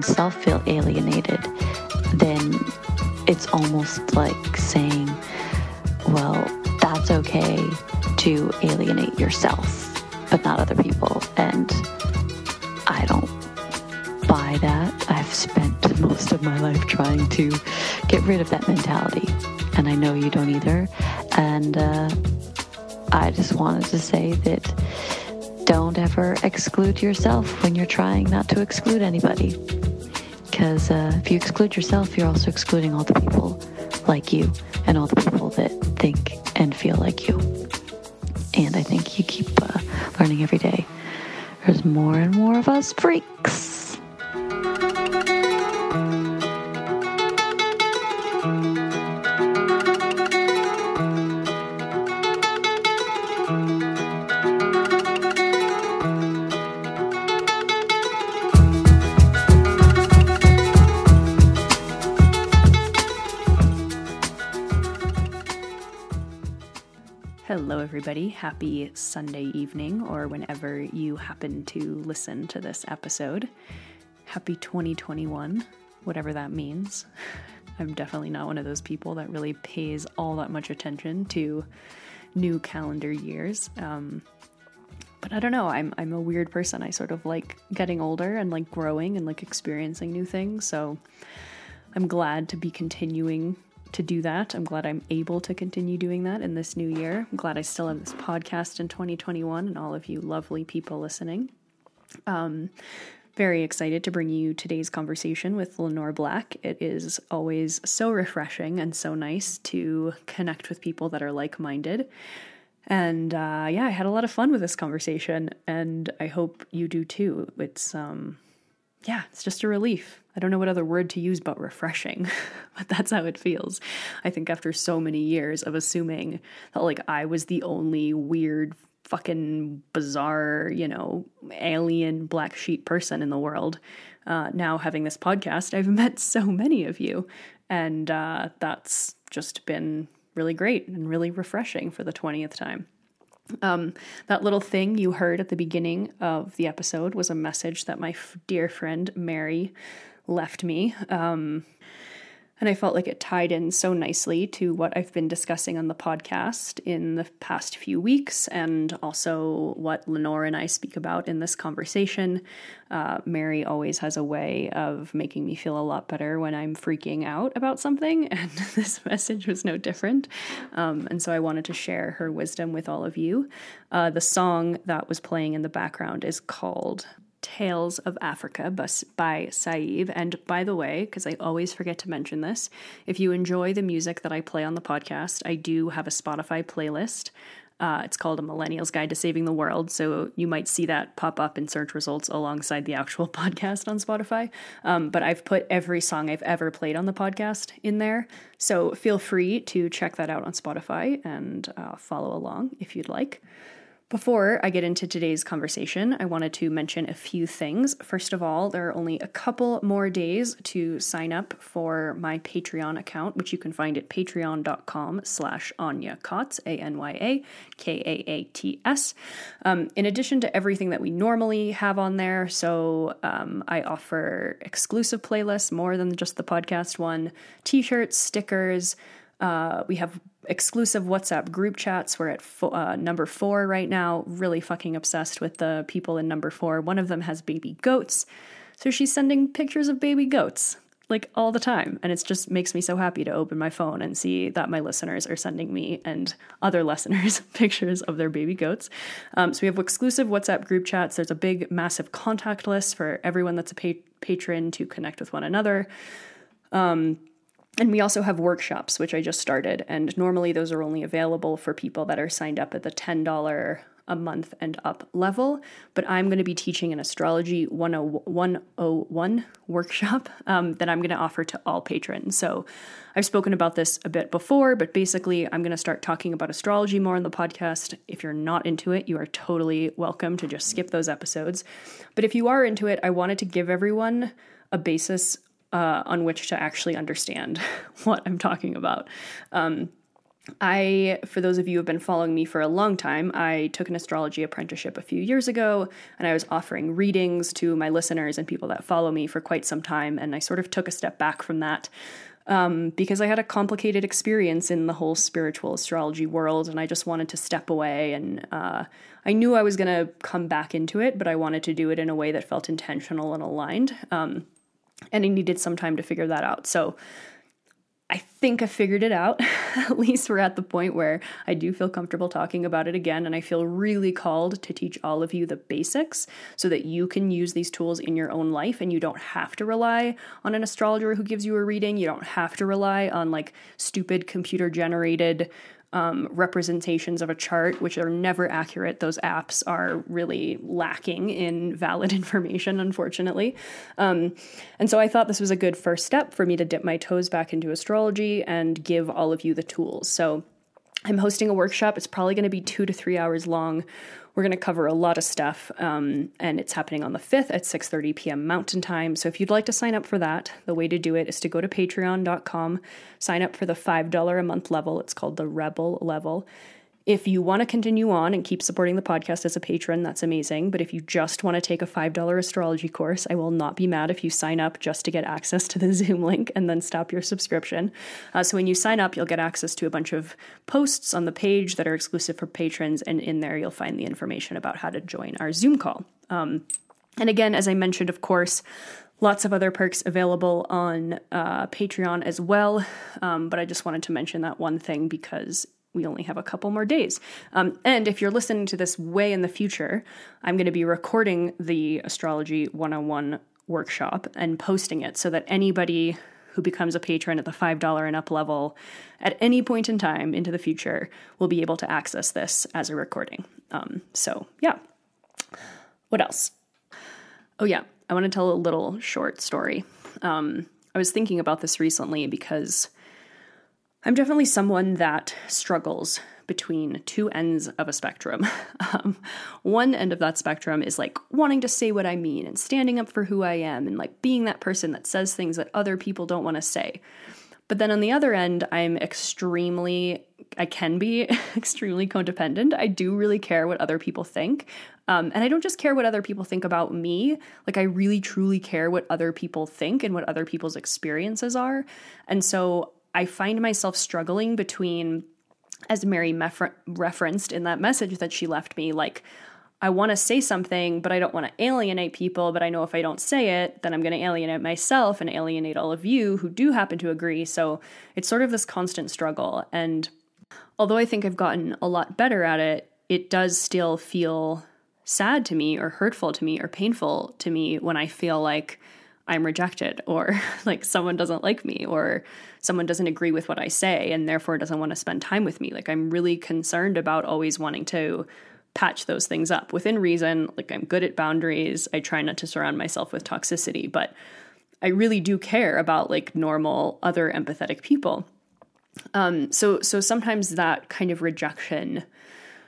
Making your own self feel alienated, then it's almost like saying, well, that's okay to alienate yourself, but not other people. And I don't buy that. I've spent most of my life trying to get rid of that mentality. And I know you don't either. And uh, I just wanted to say that don't ever exclude yourself when you're trying not to exclude anybody. You exclude yourself, you're also excluding all the people like you and all the people that think and feel like you. And I think you keep uh, learning every day. There's more and more of us freaks. Everybody. Happy Sunday evening, or whenever you happen to listen to this episode. Happy 2021, whatever that means. I'm definitely not one of those people that really pays all that much attention to new calendar years. Um, but I don't know. I'm I'm a weird person. I sort of like getting older and like growing and like experiencing new things. So I'm glad to be continuing to do that. I'm glad I'm able to continue doing that in this new year. I'm glad I still have this podcast in 2021 and all of you lovely people listening. Um, very excited to bring you today's conversation with Lenore Black. It is always so refreshing and so nice to connect with people that are like minded. And uh, yeah, I had a lot of fun with this conversation, and I hope you do too. It's um, yeah, it's just a relief. I don't know what other word to use but refreshing, but that's how it feels. I think after so many years of assuming that like I was the only weird, fucking bizarre, you know, alien black sheep person in the world, uh, now having this podcast, I've met so many of you, and uh, that's just been really great and really refreshing for the 20th time. Um, that little thing you heard at the beginning of the episode was a message that my f- dear friend Mary left me. Um, and I felt like it tied in so nicely to what I've been discussing on the podcast in the past few weeks, and also what Lenore and I speak about in this conversation. Uh, Mary always has a way of making me feel a lot better when I'm freaking out about something, and this message was no different. Um, and so I wanted to share her wisdom with all of you. Uh, the song that was playing in the background is called Tales of Africa by Saib. And by the way, because I always forget to mention this, if you enjoy the music that I play on the podcast, I do have a Spotify playlist Uh, it's called A Millennial's Guide to Saving the World. So you might see that pop up in search results alongside the actual podcast on Spotify. Um, but I've put every song I've ever played on the podcast in there. So feel free to check that out on Spotify and uh, follow along if you'd like. Before I get into today's conversation, I wanted to mention a few things. First of all, there are only a couple more days to sign up for my Patreon account, which you can find at patreon.com slash Anya Kaats, A-N-Y-A-K-A-A-T-S. Um, in addition to everything that we normally have on there, so um, I offer exclusive playlists, more than just the podcast one, t-shirts, stickers, uh, we have exclusive WhatsApp group chats. We're at fo- uh, number four right now. Really fucking obsessed with the people in number four. One of them has baby goats. So she's sending pictures of baby goats like all the time. And it just makes me so happy to open my phone and see that my listeners are sending me and other listeners pictures of their baby goats. Um, so we have exclusive WhatsApp group chats. There's a big, massive contact list for everyone that's a pa- patron to connect with one another. Um, and we also have workshops, which I just started. And normally those are only available for people that are signed up at the $10 a month and up level. But I'm going to be teaching an astrology 101 workshop um, that I'm going to offer to all patrons. So I've spoken about this a bit before, but basically, I'm going to start talking about astrology more in the podcast. If you're not into it, you are totally welcome to just skip those episodes. But if you are into it, I wanted to give everyone a basis uh, on which to actually understand what I'm talking about. Um, I, for those of you who have been following me for a long time, I took an astrology apprenticeship a few years ago, and I was offering readings to my listeners and people that follow me for quite some time. And I sort of took a step back from that um, because I had a complicated experience in the whole spiritual astrology world, and I just wanted to step away. And uh, I knew I was going to come back into it, but I wanted to do it in a way that felt intentional and aligned. Um, and I needed some time to figure that out. So I think I figured it out. At least we're at the point where I do feel comfortable talking about it again, and I feel really called to teach all of you the basics so that you can use these tools in your own life and you don't have to rely on an astrologer who gives you a reading. You don't have to rely on like stupid computer generated um, representations of a chart, which are never accurate. Those apps are really lacking in valid information, unfortunately. Um, and so I thought this was a good first step for me to dip my toes back into astrology and give all of you the tools. So I'm hosting a workshop. It's probably going to be two to three hours long we're going to cover a lot of stuff, um, and it's happening on the 5th at 6.30 p.m. Mountain Time. So if you'd like to sign up for that, the way to do it is to go to patreon.com, sign up for the $5 a month level. It's called the Rebel level. If you want to continue on and keep supporting the podcast as a patron, that's amazing. But if you just want to take a $5 astrology course, I will not be mad if you sign up just to get access to the Zoom link and then stop your subscription. Uh, so when you sign up, you'll get access to a bunch of posts on the page that are exclusive for patrons. And in there, you'll find the information about how to join our Zoom call. Um, and again, as I mentioned, of course, lots of other perks available on uh, Patreon as well. Um, but I just wanted to mention that one thing because we only have a couple more days. Um, and if you're listening to this way in the future, I'm going to be recording the Astrology 101 workshop and posting it so that anybody who becomes a patron at the $5 and up level at any point in time into the future will be able to access this as a recording. Um, so, yeah. What else? Oh, yeah. I want to tell a little short story. Um, I was thinking about this recently because I'm definitely someone that struggles between two ends of a spectrum. Um, one end of that spectrum is like wanting to say what I mean and standing up for who I am and like being that person that says things that other people don't want to say. But then on the other end, I'm extremely, I can be extremely codependent. I do really care what other people think. Um, and I don't just care what other people think about me. Like, I really truly care what other people think and what other people's experiences are. And so I find myself struggling between, as Mary mef- referenced in that message that she left me, like, I want to say something, but I don't want to alienate people. But I know if I don't say it, then I'm going to alienate myself and alienate all of you who do happen to agree. So it's sort of this constant struggle. And although I think I've gotten a lot better at it, it does still feel sad to me or hurtful to me or painful to me when I feel like I'm rejected or like someone doesn't like me or someone doesn't agree with what I say and therefore doesn't want to spend time with me. Like I'm really concerned about always wanting to patch those things up within reason. Like I'm good at boundaries. I try not to surround myself with toxicity, but I really do care about like normal other empathetic people. Um so so sometimes that kind of rejection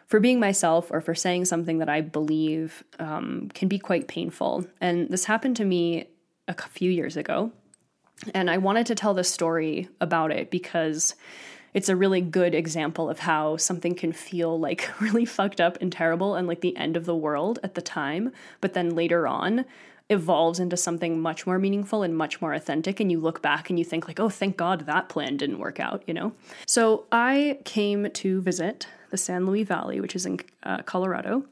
for being myself or for saying something that I believe um, can be quite painful. And this happened to me a few years ago. And I wanted to tell the story about it because it's a really good example of how something can feel like really fucked up and terrible and like the end of the world at the time, but then later on evolves into something much more meaningful and much more authentic and you look back and you think like oh thank god that plan didn't work out you know so i came to visit the San Luis Valley, which is in uh, Colorado,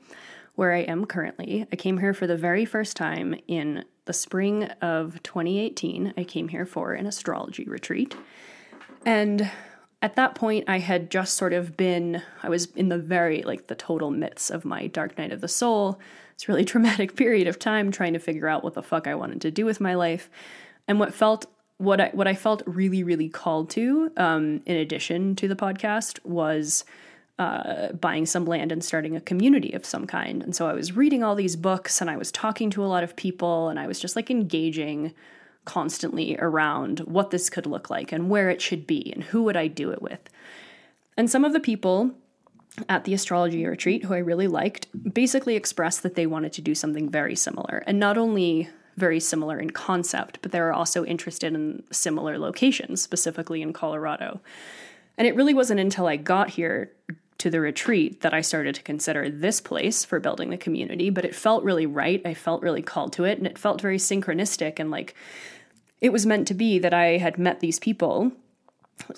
where I am currently. I came here for the very first time in the spring of 2018. I came here for an astrology retreat. And at that point, I had just sort of been, I was in the very, like, the total midst of my dark night of the soul. It's really traumatic period of time trying to figure out what the fuck I wanted to do with my life. And what felt what I what I felt really really called to, um, in addition to the podcast, was uh, buying some land and starting a community of some kind. And so I was reading all these books and I was talking to a lot of people and I was just like engaging constantly around what this could look like and where it should be and who would I do it with. And some of the people at the astrology retreat who I really liked basically expressed that they wanted to do something very similar and not only very similar in concept, but they were also interested in similar locations, specifically in Colorado. And it really wasn't until I got here to the retreat that I started to consider this place for building the community, but it felt really right. I felt really called to it, and it felt very synchronistic and like it was meant to be that I had met these people,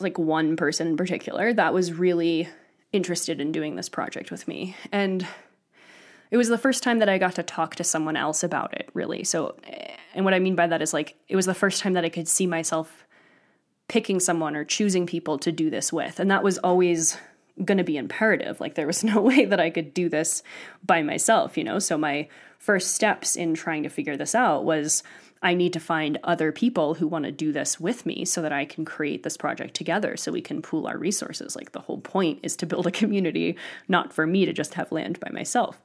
like one person in particular, that was really interested in doing this project with me. And it was the first time that I got to talk to someone else about it, really. So, eh, and what I mean by that is like, it was the first time that I could see myself picking someone or choosing people to do this with. And that was always going to be imperative. Like there was no way that I could do this by myself, you know? So my first steps in trying to figure this out was I need to find other people who want to do this with me so that I can create this project together so we can pool our resources. Like the whole point is to build a community, not for me to just have land by myself.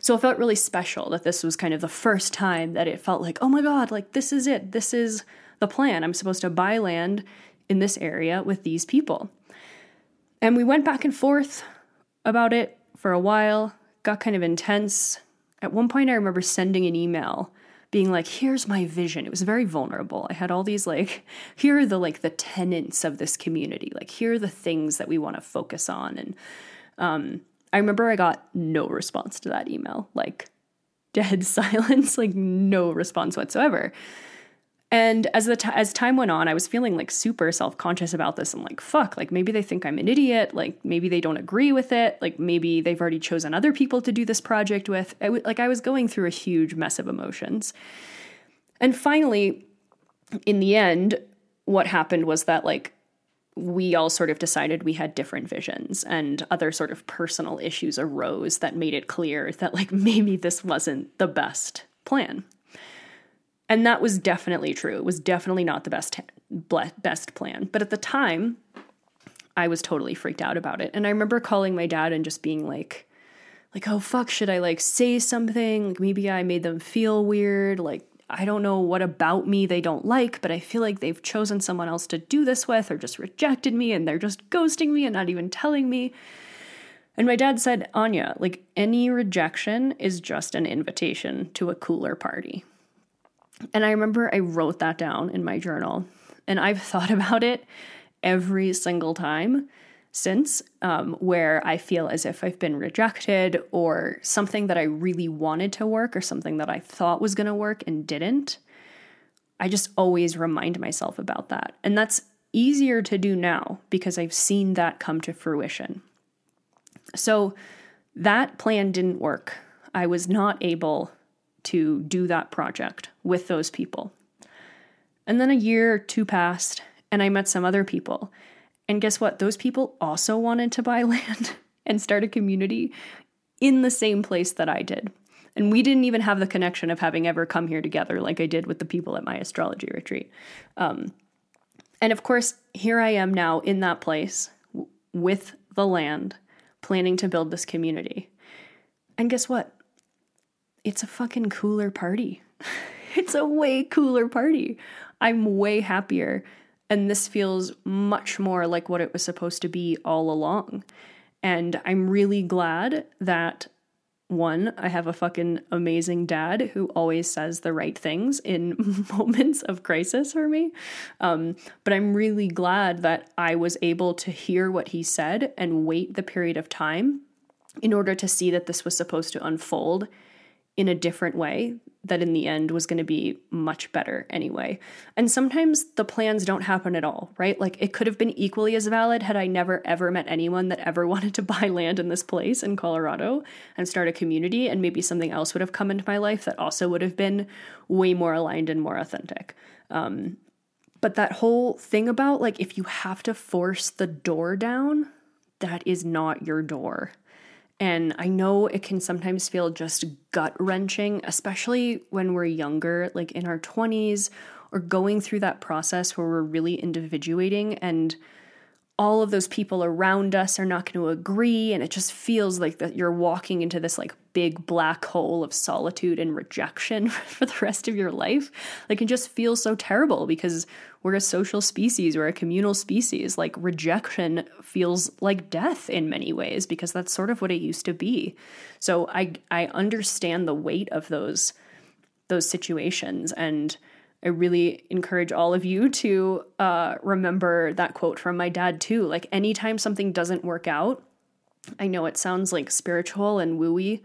So it felt really special that this was kind of the first time that it felt like, oh my God, like this is it. This is the plan. I'm supposed to buy land in this area with these people. And we went back and forth about it for a while, got kind of intense. At one point, I remember sending an email being like here's my vision. It was very vulnerable. I had all these like here are the like the tenets of this community. Like here are the things that we want to focus on. And um i remember i got no response to that email. Like dead silence like no response whatsoever and as the t- as time went on, I was feeling like super self conscious about this. I'm like, fuck, like maybe they think I'm an idiot. Like maybe they don't agree with it. Like maybe they've already chosen other people to do this project with. I w- like I was going through a huge mess of emotions. And finally, in the end, what happened was that like we all sort of decided we had different visions and other sort of personal issues arose that made it clear that like maybe this wasn't the best plan and that was definitely true. It was definitely not the best best plan. But at the time, I was totally freaked out about it. And I remember calling my dad and just being like like, "Oh fuck, should I like say something? Like maybe I made them feel weird. Like I don't know what about me they don't like, but I feel like they've chosen someone else to do this with or just rejected me and they're just ghosting me and not even telling me." And my dad said, "Anya, like any rejection is just an invitation to a cooler party." And I remember I wrote that down in my journal, and I've thought about it every single time since, um, where I feel as if I've been rejected or something that I really wanted to work or something that I thought was going to work and didn't. I just always remind myself about that. And that's easier to do now because I've seen that come to fruition. So that plan didn't work. I was not able to do that project with those people. And then a year or two passed, and I met some other people. And guess what? Those people also wanted to buy land and start a community in the same place that I did. And we didn't even have the connection of having ever come here together like I did with the people at my astrology retreat. Um, and of course, here I am now in that place w- with the land, planning to build this community. And guess what? It's a fucking cooler party. it's a way cooler party. I'm way happier. And this feels much more like what it was supposed to be all along. And I'm really glad that one, I have a fucking amazing dad who always says the right things in moments of crisis for me. Um, but I'm really glad that I was able to hear what he said and wait the period of time in order to see that this was supposed to unfold in a different way that in the end was going to be much better anyway. And sometimes the plans don't happen at all, right? Like it could have been equally as valid had I never ever met anyone that ever wanted to buy land in this place in Colorado and start a community, and maybe something else would have come into my life that also would have been way more aligned and more authentic. Um, but that whole thing about like if you have to force the door down, that is not your door. And I know it can sometimes feel just gut wrenching, especially when we're younger, like in our 20s, or going through that process where we're really individuating and all of those people around us are not going to agree and it just feels like that you're walking into this like big black hole of solitude and rejection for the rest of your life. Like it just feels so terrible because we're a social species we're a communal species. Like rejection feels like death in many ways because that's sort of what it used to be. So i i understand the weight of those those situations and I really encourage all of you to uh, remember that quote from my dad, too. Like, anytime something doesn't work out, I know it sounds like spiritual and wooey,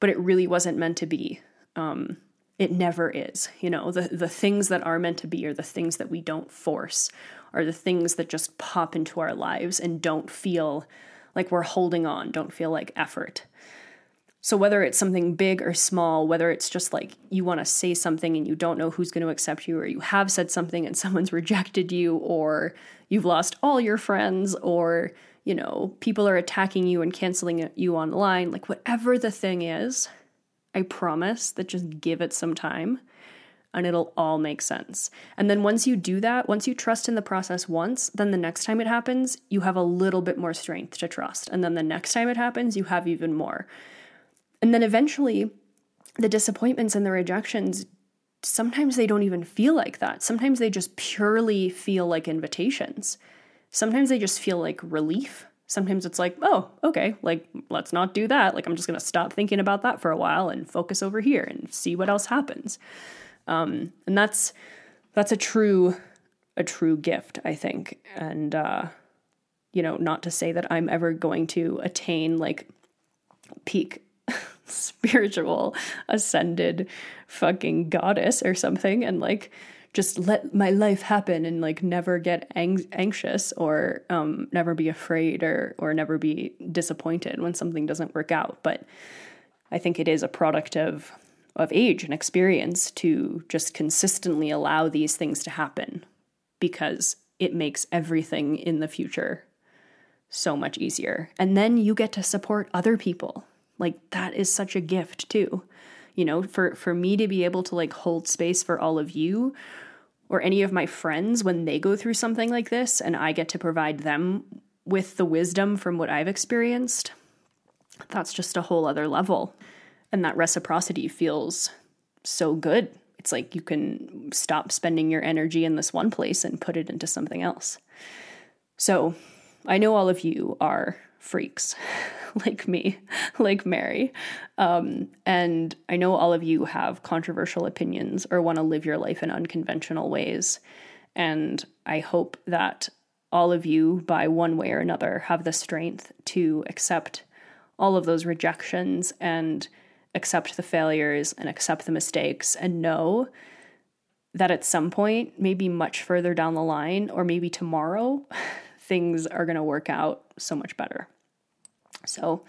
but it really wasn't meant to be. Um, it never is. You know, the, the things that are meant to be are the things that we don't force, are the things that just pop into our lives and don't feel like we're holding on, don't feel like effort. So, whether it's something big or small, whether it's just like you want to say something and you don't know who's going to accept you, or you have said something and someone's rejected you, or you've lost all your friends, or, you know, people are attacking you and canceling you online, like whatever the thing is, I promise that just give it some time and it'll all make sense. And then once you do that, once you trust in the process once, then the next time it happens, you have a little bit more strength to trust. And then the next time it happens, you have even more. And then eventually, the disappointments and the rejections sometimes they don't even feel like that. Sometimes they just purely feel like invitations. Sometimes they just feel like relief. Sometimes it's like, oh, okay, like let's not do that. Like I'm just gonna stop thinking about that for a while and focus over here and see what else happens. Um, and that's that's a true a true gift, I think. And uh, you know, not to say that I'm ever going to attain like peak spiritual ascended fucking goddess or something and like just let my life happen and like never get ang- anxious or um, never be afraid or or never be disappointed when something doesn't work out. But i think it is a product of of age and experience to just consistently allow these things to happen because it makes everything in the future so much easier. And then you get to support other people like that is such a gift too. You know, for for me to be able to like hold space for all of you or any of my friends when they go through something like this and I get to provide them with the wisdom from what I've experienced, that's just a whole other level. And that reciprocity feels so good. It's like you can stop spending your energy in this one place and put it into something else. So, I know all of you are freaks. like me, like Mary. Um, and I know all of you have controversial opinions or want to live your life in unconventional ways. And I hope that all of you, by one way or another, have the strength to accept all of those rejections and accept the failures and accept the mistakes and know that at some point, maybe much further down the line, or maybe tomorrow, things are going to work out so much better. So,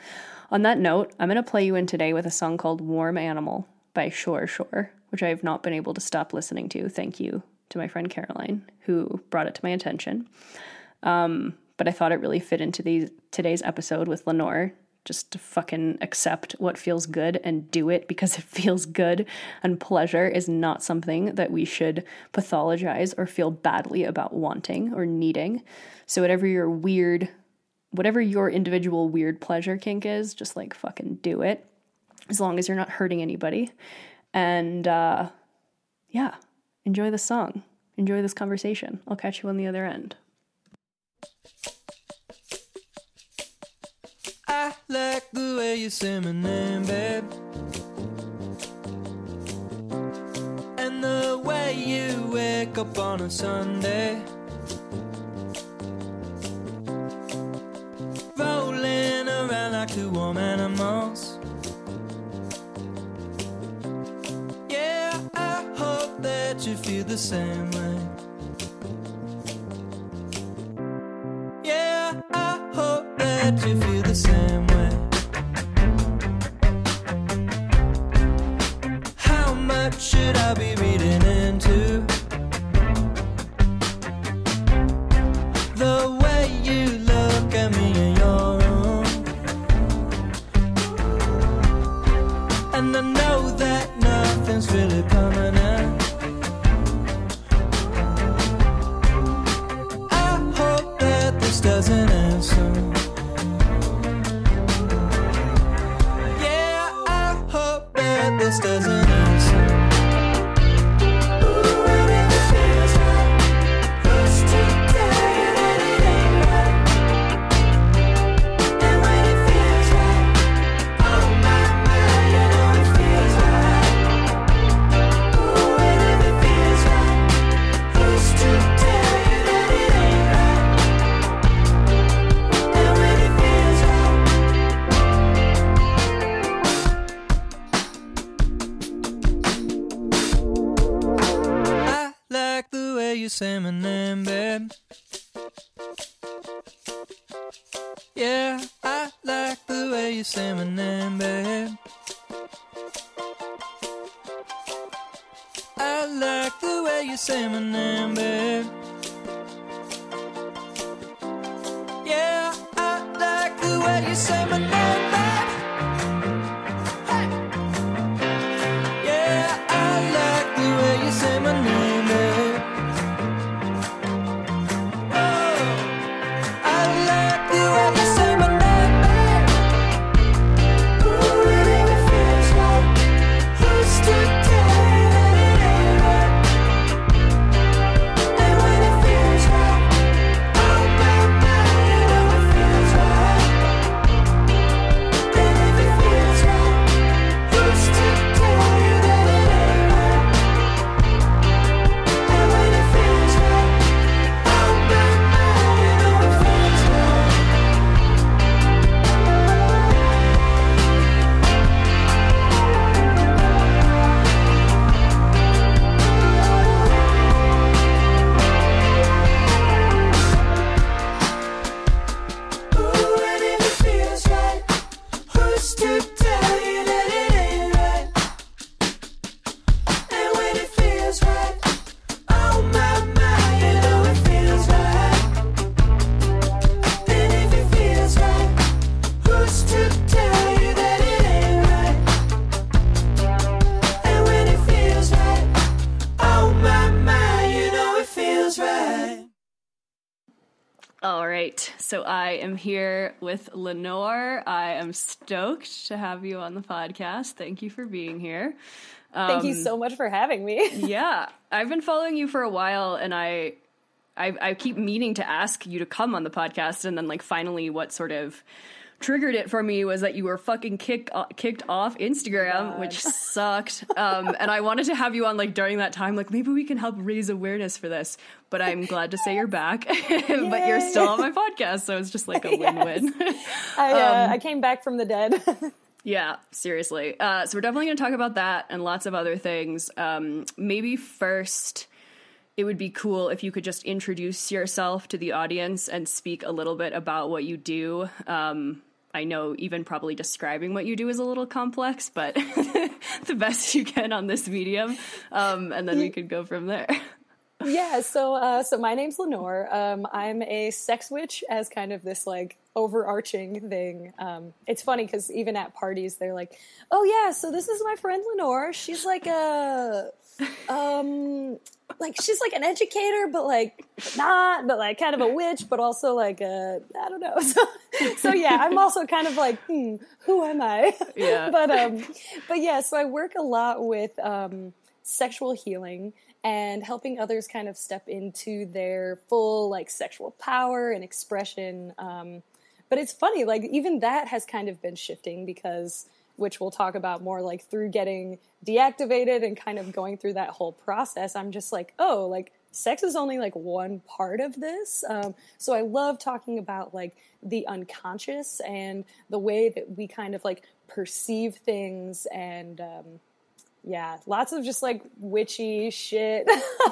on that note, I'm going to play you in today with a song called Warm Animal by Sure Sure, which I have not been able to stop listening to. Thank you to my friend Caroline, who brought it to my attention. Um, but I thought it really fit into these, today's episode with Lenore just to fucking accept what feels good and do it because it feels good. And pleasure is not something that we should pathologize or feel badly about wanting or needing. So, whatever your weird, whatever your individual weird pleasure kink is, just like fucking do it as long as you're not hurting anybody. And uh, yeah, enjoy the song, enjoy this conversation. I'll catch you on the other end. I like the way you say my name, babe. And the way you wake up on a Sunday. The same way. Yeah, I hope that you feel the same here with Lenore. I am stoked to have you on the podcast. Thank you for being here. Thank you um, so much for having me. yeah, I've been following you for a while, and I, I, I keep meaning to ask you to come on the podcast, and then like finally, what sort of triggered it for me was that you were fucking kicked kicked off Instagram, which sucked. Um, and I wanted to have you on like during that time, like maybe we can help raise awareness for this. But I'm glad to say you're back, but you're still on my podcast, so it's just like a win-win. I, uh, I came back from the dead. Yeah, seriously. Uh, so we're definitely going to talk about that and lots of other things. Um, maybe first, it would be cool if you could just introduce yourself to the audience and speak a little bit about what you do. Um, I know even probably describing what you do is a little complex, but the best you can on this medium, um, and then we could go from there. yeah, so uh, so my name's Lenore. Um, I'm a sex witch as kind of this like overarching thing. Um, it's funny because even at parties they're like, "Oh yeah, so this is my friend Lenore. She's like a um like she's like an educator but like not but like kind of a witch but also like a i don't know so, so yeah i'm also kind of like hmm, who am i Yeah. but um but yeah so i work a lot with um sexual healing and helping others kind of step into their full like sexual power and expression um but it's funny like even that has kind of been shifting because which we'll talk about more like through getting deactivated and kind of going through that whole process i'm just like oh like sex is only like one part of this. Um, so i love talking about like the unconscious and the way that we kind of like perceive things and um, yeah lots of just like witchy shit.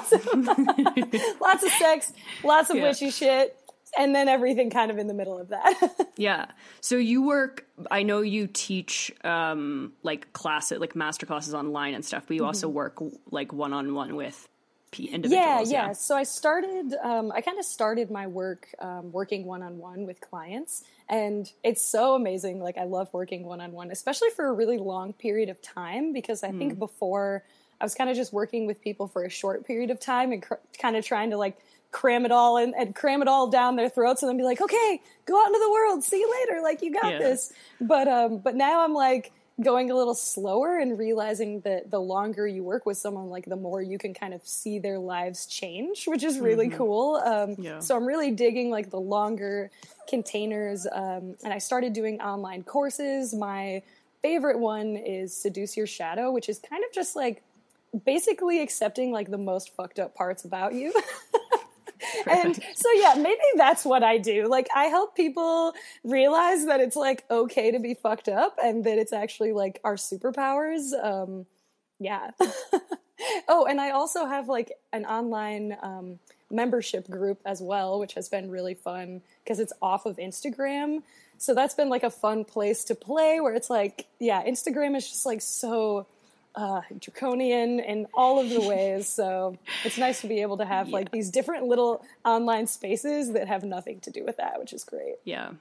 Lots of sex lots of Yeah. witchy shit and then everything kind of in the middle of that Yeah. So you work. I know you teach um, like classes, like master classes online and stuff, but you also work like one on one with p- yeah, individuals. yeah. So I started. Um, I kind of started my work um, working one on one with clients, and it's so amazing. Like I love working one on one, especially for a really long period of time, because I think before I was kind of just working with people for a short period of time and cr- kind of trying to like cram it all in and cram it all down their throats and then be like, okay, go out into the world, see you later, like you got Yeah. this. But um, but now I'm like going a little slower and realizing that the longer you work with someone, like the more you can kind of see their lives change, which is really cool. Um, Yeah. So I'm really digging like the longer containers. Um, and I started doing online courses. My favorite one is Seduce Your Shadow, which is kind of just like basically accepting like the most fucked up parts about you. and so yeah maybe that's what i do. Like i help people realize that it's like okay to be fucked up and that it's actually like our superpowers um yeah. Oh and i also have like an online um membership group as well which has been really fun because it's off of instagram. So that's been like a fun place to play where it's like yeah instagram is just like so uh, draconian in all of the ways. So it's nice to be able to have like these different little online spaces that have nothing to do with that, which is great. Yeah.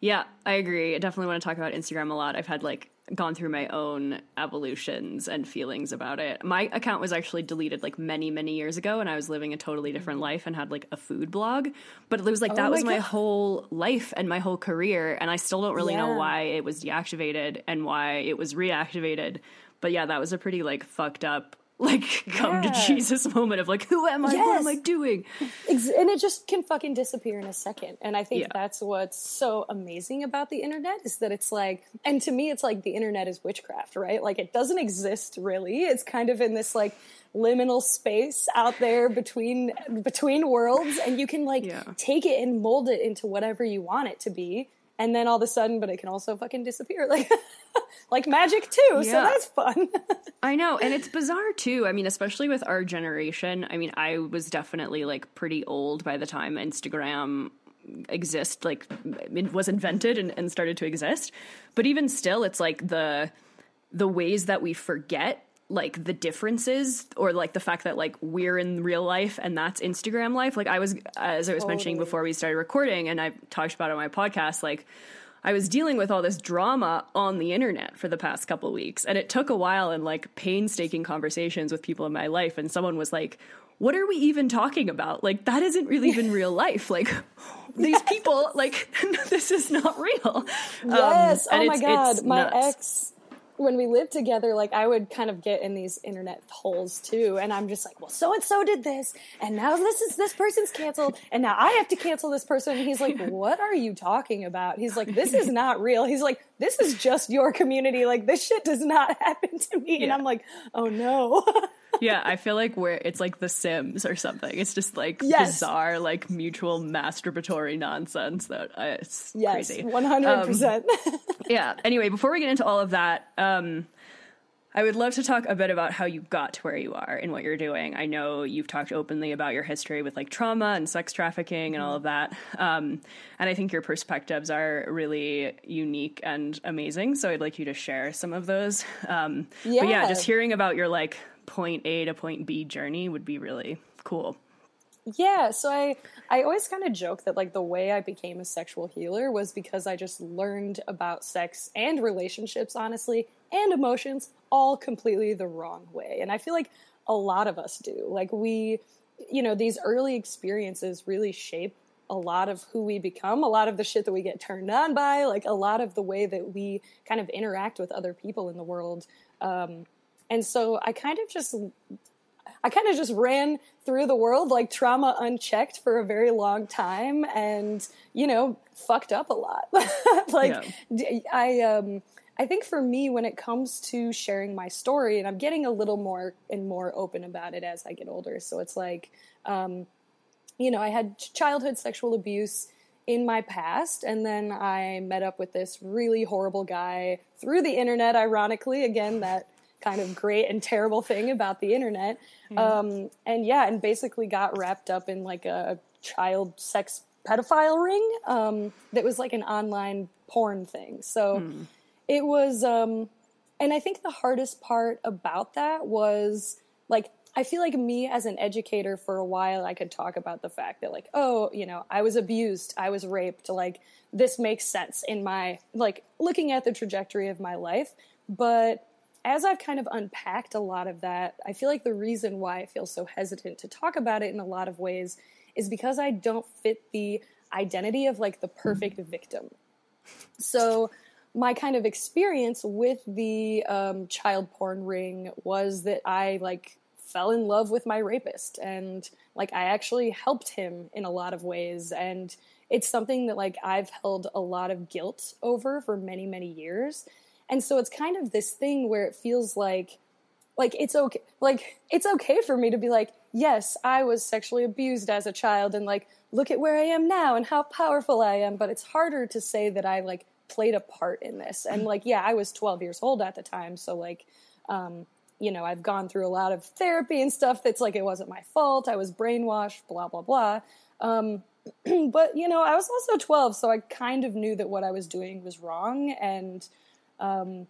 Yeah, I agree. I definitely want to talk about Instagram a lot. I've had like gone through my own evolutions and feelings about it. My account was actually deleted like many, many years ago and I was living a totally different life and had like a food blog. But it was like that Mm-hmm. Oh my was my whole life and my whole career and I still don't really know why it was deactivated and why it was reactivated. But yeah, that was a pretty like fucked up like come to Jesus moment of like who am I? What am I doing? And it just can fucking disappear in a second. And I think Yeah. that's what's so amazing about the internet is that it's like, and to me, it's like the internet is witchcraft, right? Like it doesn't exist really. It's kind of in this like liminal space out there between between worlds, and you can like Yeah. take it and mold it into whatever you want it to be. And then all of a sudden, but it can also fucking disappear, like like magic too. So that's fun. I know, and it's bizarre too. I mean, especially with our generation. I mean, I was definitely like pretty old by the time Instagram exist like it was invented and, and started to exist. But even still, it's like the the ways that we forget like the differences or like the fact that like we're in real life and that's Instagram life. Like I was as I was mentioning before we started recording and I talked about it on my podcast like I was dealing with all this drama on the internet for the past couple weeks and it took a while and like painstaking conversations with people in my life and someone was like what are we even talking about? Like that isn't really even real life. Like these people like this is not real. Um, Yes. and oh my god. My nuts. ex, when we lived together, like I would kind of get in these internet holes too, and I'm just like, well, so and so did this, and now this is this person's canceled, and now I have to cancel this person. And he's like, what are you talking about? He's like, this is not real. He's like, this is just your community. Like this shit does not happen to me. And I'm like, oh no. yeah, I feel like we're it's like The Sims or something. It's just like Yes. bizarre, like mutual masturbatory nonsense that uh, it's yes, crazy. one hundred percent. yeah. Anyway, before we get into all of that, um, I would love to talk a bit about how you got to where you are and what you're doing. I know you've talked openly about your history with like trauma and sex trafficking and all of that. Um, and I think your perspectives are really unique and amazing. So I'd like you to share some of those. Um, But yeah, Yeah. just hearing about your like point A to point B journey would be really cool. Yeah, so I I always kind of joke that like the way I became a sexual healer was because I just learned about sex and relationships honestly and emotions all completely the wrong way. And I feel like a lot of us do. Like we you know, these early experiences really shape a lot of who we become, a lot of the shit that we get turned on by, like a lot of the way that we kind of interact with other people in the world. Um, and so I kind of just I kind of just ran through the world like trauma unchecked for a very long time and, you know, fucked up a lot. like d- I um I think for me when it comes to sharing my story and I'm getting a little more and more open about it as I get older. So it's like um you know, I had childhood sexual abuse in my past and then I met up with this really horrible guy through the internet ironically again that kind of great and terrible thing about the internet. Um, and yeah, and basically got wrapped up in like a child sex pedophile ring um, that was like an online porn thing. So it was, um, and I think the hardest part about that was like, I feel like me as an educator for a while, I could talk about the fact that, like, oh, you know, I was abused, I was raped, like, this makes sense in my, like, looking at the trajectory of my life. But as I've kind of unpacked a lot of that, I feel like the reason why I feel so hesitant to talk about it in a lot of ways is because I don't fit the identity of like the perfect victim. So, my kind of experience with the um, child porn ring was that I like fell in love with my rapist and like I actually helped him in a lot of ways and it's something that like I've held a lot of guilt over for many many years and so it's kind of this thing where it feels like like it's okay like it's okay for me to be like yes i was sexually abused as a child and like look at where i am now and how powerful i am. But it's harder to say that i like played a part in this. And like yeah i was 12 years old at the time. So like um you know i've gone through a lot of therapy and stuff that's like it wasn't my fault. I was brainwashed blah blah blah. Um but you know i was also 12 so i kind of knew that what i was doing was wrong. And um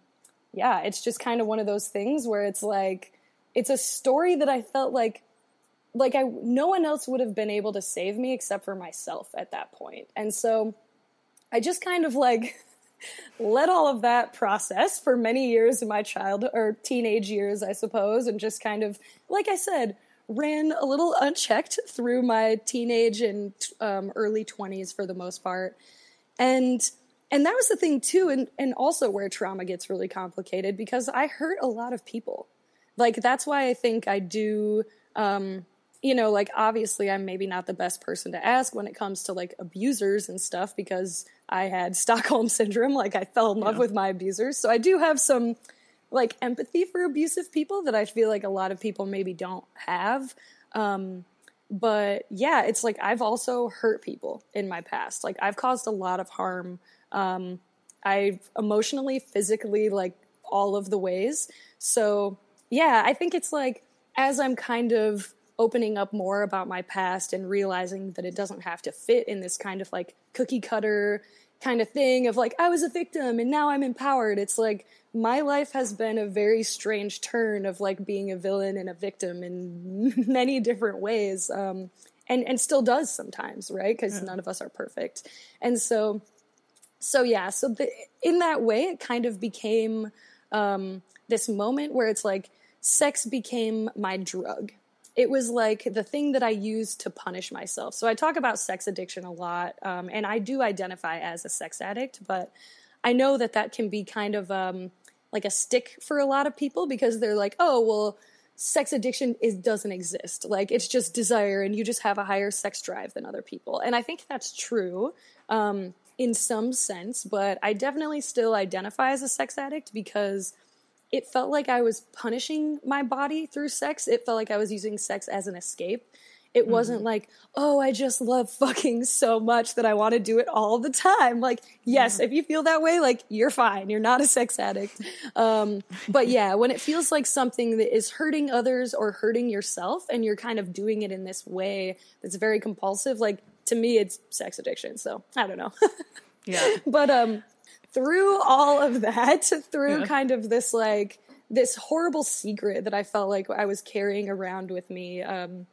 yeah, it's just kind of one of those things where it's like it's a story that I felt like like I no one else would have been able to save me except for myself at that point. And so I just kind of like let all of that process for many years in my child or teenage years, I suppose, and just kind of like I said, ran a little unchecked through my teenage and um, early 20s for the most part. And and that was the thing too and and also where trauma gets really complicated because i hurt a lot of people. Like that's why i think i do um you know like obviously i'm maybe not the best person to ask when it comes to like abusers and stuff because i had stockholm syndrome. Like i fell in love with my abusers. So i do have some like empathy for abusive people that i feel like a lot of people maybe don't have. Um but yeah it's like i've also hurt people in my past. Like i've caused a lot of harm um, I've emotionally, physically, like all of the ways. So yeah, I think it's like as I'm kind of opening up more about my past and realizing that it doesn't have to fit in this kind of like cookie cutter kind of thing of like I was a victim and now I'm empowered. It's like my life has been a very strange turn of like being a villain and a victim in many different ways. Um, and, and still does sometimes, right? Because none of us are perfect. And so so yeah so the, in that way it kind of became um, this moment where it's like sex became my drug. It was like the thing that i used to punish myself. So i talk about sex addiction a lot um, and i do identify as a sex addict but i know that that can be kind of um, like a stick for a lot of people because they're like oh well sex addiction is doesn't exist. Like it's just desire and you just have a higher sex drive than other people. And i think that's true um, in some sense, but I definitely still identify as a sex addict because it felt like I was punishing my body through sex. It felt like I was using sex as an escape. It wasn't like, oh, I just love fucking so much that I want to do it all the time. Like, yes, if you feel that way, like, you're fine. You're not a sex addict. Um, but yeah, when it feels like something that is hurting others or hurting yourself and you're kind of doing it in this way that's very compulsive, like, to me, it's sex addiction. So I don't know. Yeah. but um through all of that through Yeah. kind of this like this horrible secret that i felt like i was carrying around with me um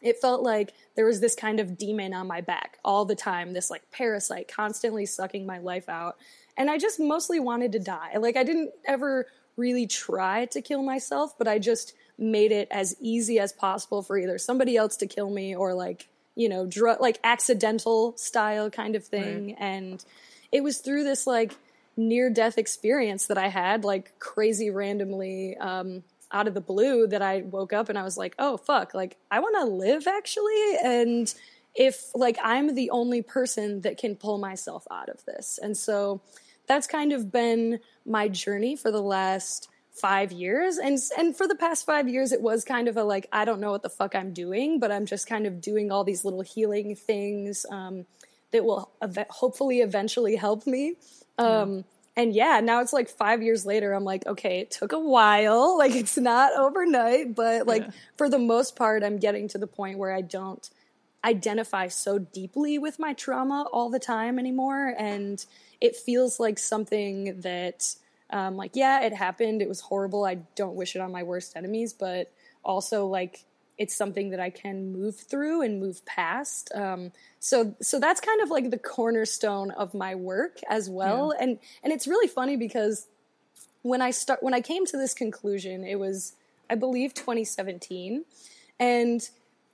it felt like there was this kind of demon on my back all the time, this like parasite constantly sucking my life out. And I just mostly wanted to die. Like I didn't ever really try to kill myself, but I just made it as easy as possible for either somebody else to kill me or like, you know, like accidental style kind of thing. And it was through this like near death experience that I had, like crazy randomly, um, out of the blue that I woke up and I was like, oh fuck, like I want to live actually. And if like I'm the only person that can pull myself out of this. And so that's kind of been my journey for the last five years. And, and for the past five years, it was kind of a like, I don't know what the fuck I'm doing, but I'm just kind of doing all these little healing things, um, that will ev- hopefully eventually help me. Um, and yeah, now it's like five years later. I'm like, okay, it took a while. Like it's not overnight, but like Yeah. for the most part, I'm getting to the point where I don't identify so deeply with my trauma all the time anymore. And it feels like something that, um, like, yeah, it happened. It was horrible. I don't wish it on my worst enemies, but also like it's something that I can move through and move past. Um, so, so that's kind of like the cornerstone of my work as well. And, and it's really funny because when I start, when I came to this conclusion, it was, I believe 2017 and,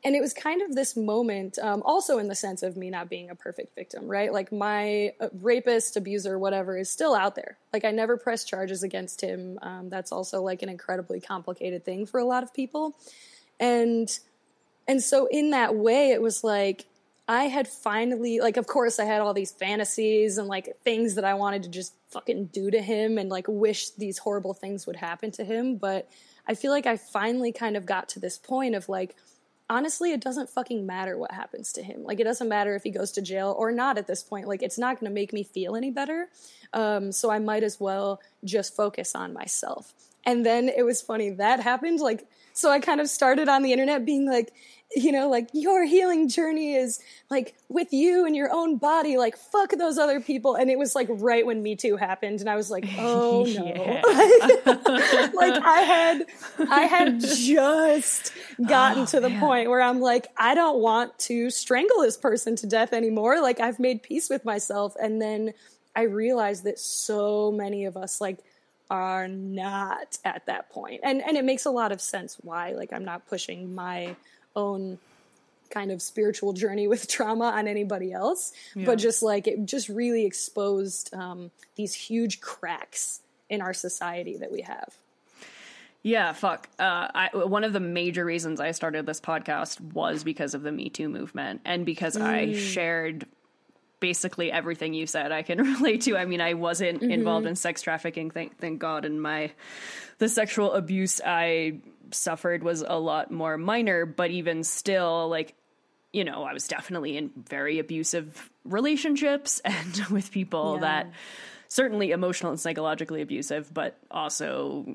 and it was kind of this moment, um, also in the sense of me not being a perfect victim, right? Like my uh, rapist, abuser, whatever is still out there. Like I never pressed charges against him. Um, that's also like an incredibly complicated thing for a lot of people. And and so in that way it was like I had finally like of course I had all these fantasies and like things that I wanted to just fucking do to him and like wish these horrible things would happen to him, but I feel like I finally kind of got to this point of like honestly it doesn't fucking matter what happens to him. Like it doesn't matter if he goes to jail or not at this point. Like it's not going to make me feel any better. Um, so I might as well just focus on myself. And then it was funny that happened. Like, so I kind of started on the internet being like, you know, like your healing journey is like with you and your own body. Like, fuck those other people. And it was like right when Me Too happened, and I was like, oh no, like I had, I had just gotten oh, to the point where I'm like, I don't want to strangle this person to death anymore. Like I've made peace with myself, and then I realized that so many of us like are not at that point, and and it makes a lot of sense why. Like I'm not pushing my own kind of spiritual journey with trauma on anybody else, but just like it just really exposed um, these huge cracks in our society that we have. Yeah, fuck. Uh, I, one of the major reasons I started this podcast was because of the Me Too movement and because I shared basically everything you said I can relate to. I mean, I wasn't involved in sex trafficking, thank, thank God, and my the sexual abuse I suffered was a lot more minor, but even still, like, you know, I was definitely in very abusive relationships and with people Yeah. that certainly emotional and psychologically abusive, but also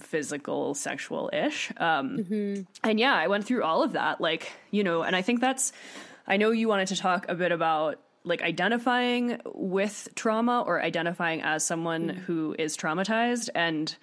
physical, sexual ish. Um, And yeah, I went through all of that. Like, you know, and I think that's, I know you wanted to talk a bit about like identifying with trauma or identifying as someone hmm. who is traumatized. And,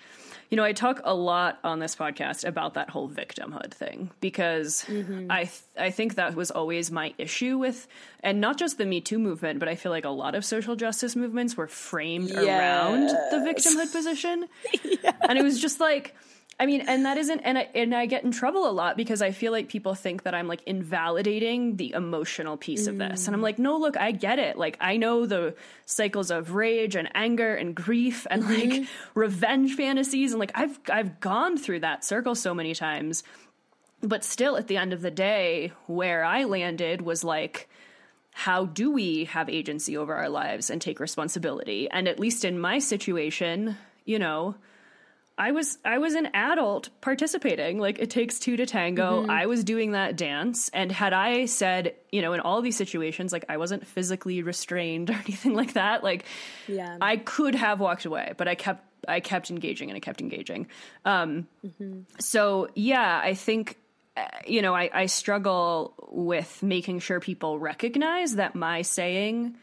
you know, I talk a lot on this podcast about that whole victimhood thing because mm-hmm. I th- I think that was always my issue with, and not just the Me Too movement, but I feel like a lot of social justice movements were framed around the victimhood position, and it was just like. I mean, and that isn't, and I, and I get in trouble a lot because I feel like people think that I'm like invalidating the emotional piece of this. And I'm like, no, look, I get it. Like, I know the cycles of rage and anger and grief and mm-hmm. like revenge fantasies. And like, I've, I've gone through that circle so many times. But still, at the end of the day, where I landed was like, how do we have agency over our lives and take responsibility? And at least in my situation, you know, I was I was an adult participating. Like it takes two to tango. I was doing that dance, and had I said, you know, in all these situations, like I wasn't physically restrained or anything like that, like Yeah. I could have walked away, but I kept I kept engaging and I kept engaging. Um, So yeah, I think uh, you know I, I struggle with making sure people recognize that my saying,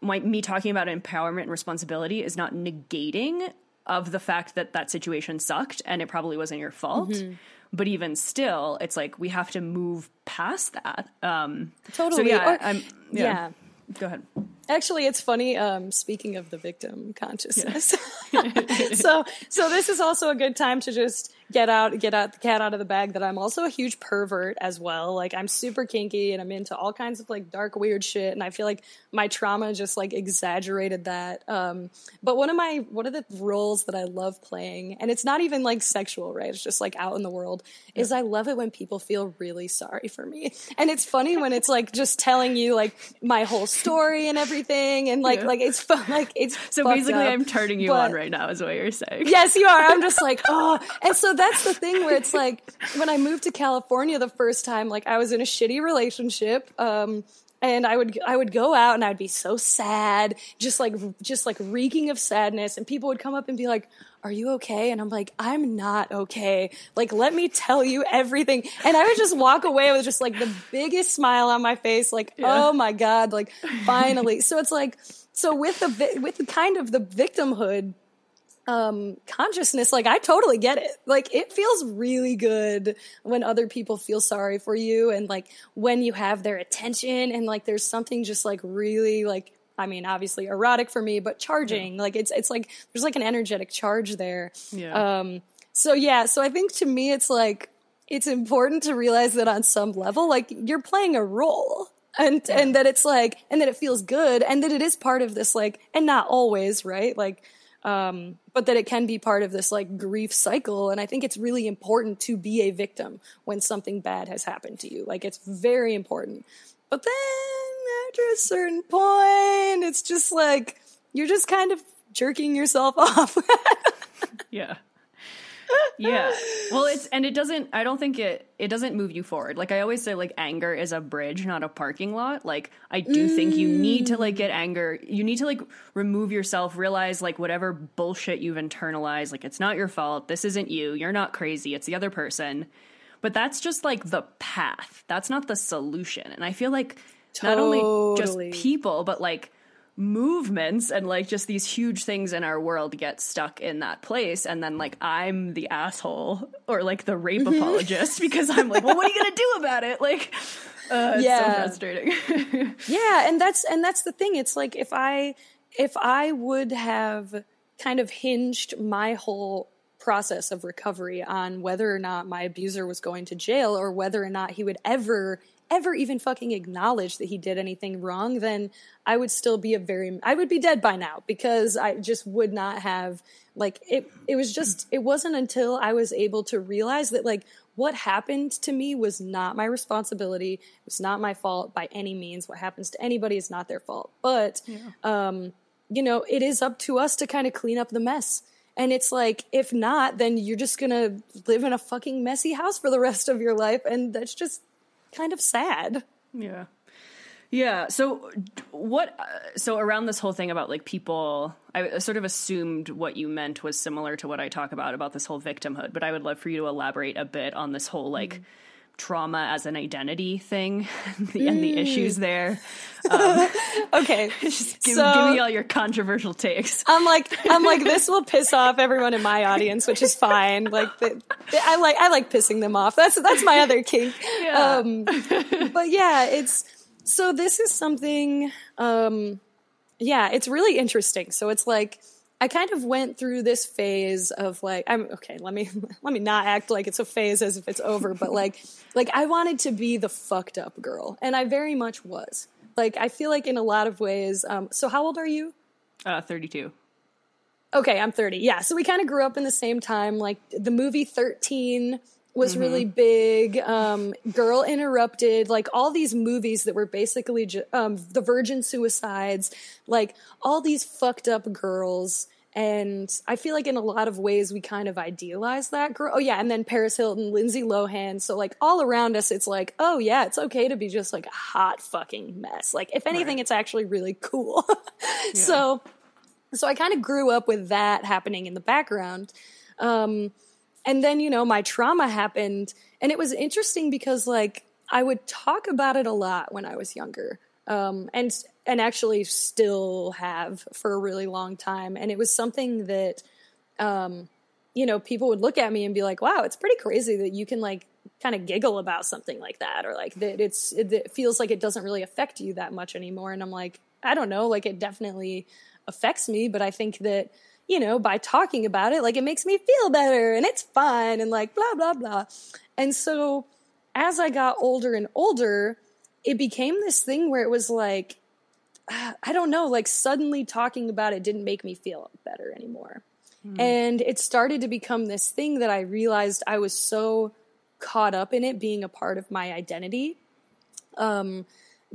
my, me talking about empowerment and responsibility is not negating of the fact that that situation sucked and it probably wasn't your fault. but even still, it's like we have to move past that. Um, so Totally. yeah, Or- I'm, yeah. yeah. Go ahead. Actually, it's funny. Um, speaking of the victim consciousness, so so this is also a good time to just get out get out the cat out of the bag. That I'm also a huge pervert as well. Like I'm super kinky and I'm into all kinds of like dark weird shit. And I feel like my trauma just like exaggerated that. Um, but one of my one of the roles that I love playing, and it's not even like sexual, right? It's just like out in the world. Is I love it when people feel really sorry for me, and it's funny when it's like just telling you like my whole story and everything, and like Yeah. like it's fun, like it's So basically, up, I'm turning you but- on right now, is what you're saying. Yes, you are. I'm just like, oh. And so that's the thing where it's like when I moved to California the first time, like I was in a shitty relationship. Um, and I would I would go out and I'd be so sad, just like just like reeking of sadness, and people would come up and be like, "Are you okay?" And I'm like, "I'm not okay. Like, let me tell you everything." And I would just walk away with just like the biggest smile on my face, like, "Oh my god!" Like, finally. So it's like, so with the with the kind of the victimhood um consciousness like i totally get it. Like it feels really good when other people feel sorry for you and like when you have their attention and like there's something just like really like i mean obviously erotic for me but charging. Like it's it's like there's like an energetic charge there. Yeah. um so yeah so i think to me it's like it's important to realize that on some level like you're playing a role and and that it's like and that it feels good and that it is part of this like and not always right? Like um but that it can be part of this like grief cycle. And i think it's really important to be a victim when something bad has happened to you. Like it's very important. But then after a certain point it's just like you're just kind of jerking yourself off. Yeah. Yeah. Well, it's and it doesn't I don't think it it doesn't move you forward. Like I always say like anger is a bridge, not a parking lot. Like I do think you need to like get anger. You need to like remove yourself, realize like whatever bullshit you've internalized, like it's not your fault. This isn't you. You're not crazy. It's the other person. But that's just like the path. That's not the solution. And I feel like not only just people, but like movements and like just these huge things in our world get stuck in that place and then like I'm the asshole or like the rape Mm-hmm. apologist because I'm like, well what are you gonna do about it? Like uh, it's so Yeah. frustrating. Yeah, and that's and that's the thing. It's like if I if I would have kind of hinged my whole process of recovery on whether or not my abuser was going to jail or whether or not he would ever ever even fucking acknowledge that he did anything wrong, then I would still be a very I would be dead by now because I just would not have like it it was just it wasn't until I was able to realize that like what happened to me was not my responsibility. It was not my fault by any means. What happens to anybody is not their fault. But um you know, it is up to us to kind of clean up the mess. And it's like, if not, then you're just gonna live in a fucking messy house for the rest of your life. And that's just kind of sad. Yeah. Yeah. So, what? Uh, so, around this whole thing about like people, I sort of assumed what you meant was similar to what I talk about about this whole victimhood. But I would love for you to elaborate a bit on this whole like trauma as an identity thing and the issues there. Okay. Just give, So- give me all your controversial takes. I'm like, I'm like, this will piss off everyone in my audience, which is fine. Like, the, the- I like, I like pissing them off. That's that's my other kink. Yeah. Um, but yeah, it's so this is something. Um, yeah, it's really interesting. So it's like I kind of went through this phase of like I'm okay. Let me let me not act like it's a phase as if it's over, but like like I wanted to be the fucked up girl, and I very much was. Like I feel like in a lot of ways. Um, so how old are you? Uh, Thirty-two. Okay, I'm 30. Yeah, so we kind of grew up in the same time. Like the movie 13 was really big. Um, Girl Interrupted, like all these movies that were basically ju- um, the Virgin Suicides, like all these fucked up girls. And I feel like in a lot of ways we kind of idealize that girl. Oh yeah, and then Paris Hilton, Lindsay Lohan. So like all around us, it's like, oh yeah, it's okay to be just like a hot fucking mess. Like if anything, it's actually really cool. So so I kind of grew up with that happening in the background. Um, and then, you know, my trauma happened. And it was interesting because, like, I would talk about it a lot when I was younger. Um, and, and actually still have for a really long time. And it was something that, um, you know, people would look at me and be like, "Wow, it's pretty crazy that you can like kind of giggle about something like that, or like that it's it, it feels like it doesn't really affect you that much anymore." And I'm like, I don't know, like it definitely affects me, but I think that you know, by talking about it, like it makes me feel better and it's fun and like blah blah blah. And so as I got older and older, it became this thing where it was like I don't know, like suddenly talking about it didn't make me feel better anymore. And it started to become this thing that I realized I was so caught up in it being a part of my identity. Um,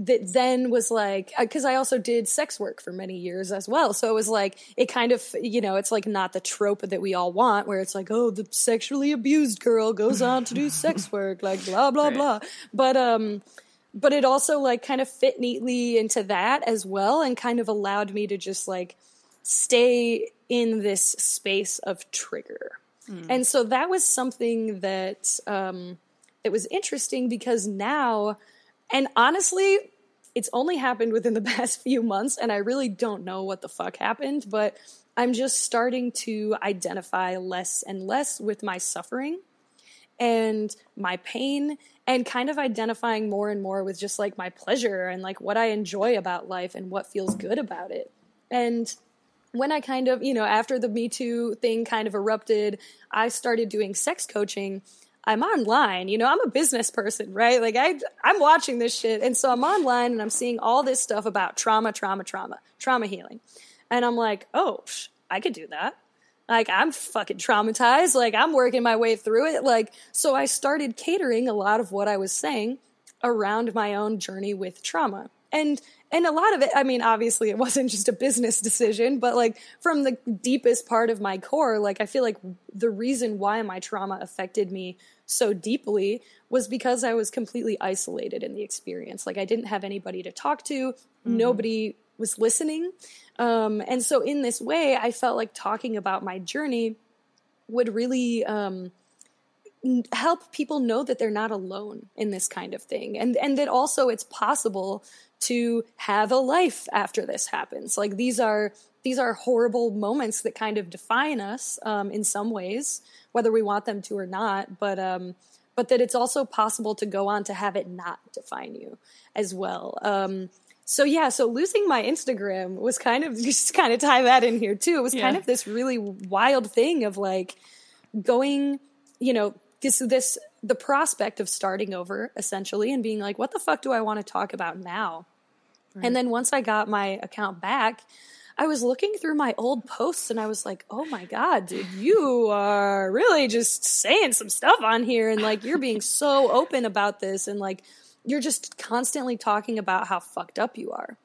that then was like, because I also did sex work for many years as well. So it was like, it kind of, you know, it's like not the trope that we all want where it's like, oh, the sexually abused girl goes on to do sex work, like blah, blah, Right. blah. But, um, but it also like kind of fit neatly into that as well and kind of allowed me to just like stay in this space of trigger and so that was something that um that was interesting because now and honestly it's only happened within the past few months and i really don't know what the fuck happened but i'm just starting to identify less and less with my suffering and my pain and kind of identifying more and more with just like my pleasure and like what I enjoy about life and what feels good about it. And when I kind of, you know, after the Me Too thing kind of erupted, I started doing sex coaching. I'm online, you know, I'm a business person, right? Like I I'm watching this shit and so I'm online and I'm seeing all this stuff about trauma, trauma, trauma, trauma healing. And I'm like, "Oh, I could do that." Like I'm fucking traumatized. Like I'm working my way through it. Like so I started catering a lot of what I was saying around my own journey with trauma. And and a lot of it, I mean, obviously it wasn't just a business decision, but like from the deepest part of my core, like I feel like the reason why my trauma affected me so deeply was because I was completely isolated in the experience. Like I didn't have anybody to talk to. Nobody was listening. Um, and so in this way, I felt like talking about my journey would really um, help people know that they're not alone in this kind of thing, and and that also it's possible to have a life after this happens. Like these are these are horrible moments that kind of define us um, in some ways, whether we want them to or not. But um, but that it's also possible to go on to have it not define you as well. Um, so yeah, so losing my Instagram was kind of just kind of tie that in here too. It was kind of this really wild thing of like going, you know, this this the prospect of starting over essentially and being like, what the fuck do I want to talk about now? And then once I got my account back, I was looking through my old posts and I was like, oh my God, dude, you are really just saying some stuff on here. And like, you're being so open about this. And like, you're just constantly talking about how fucked up you are.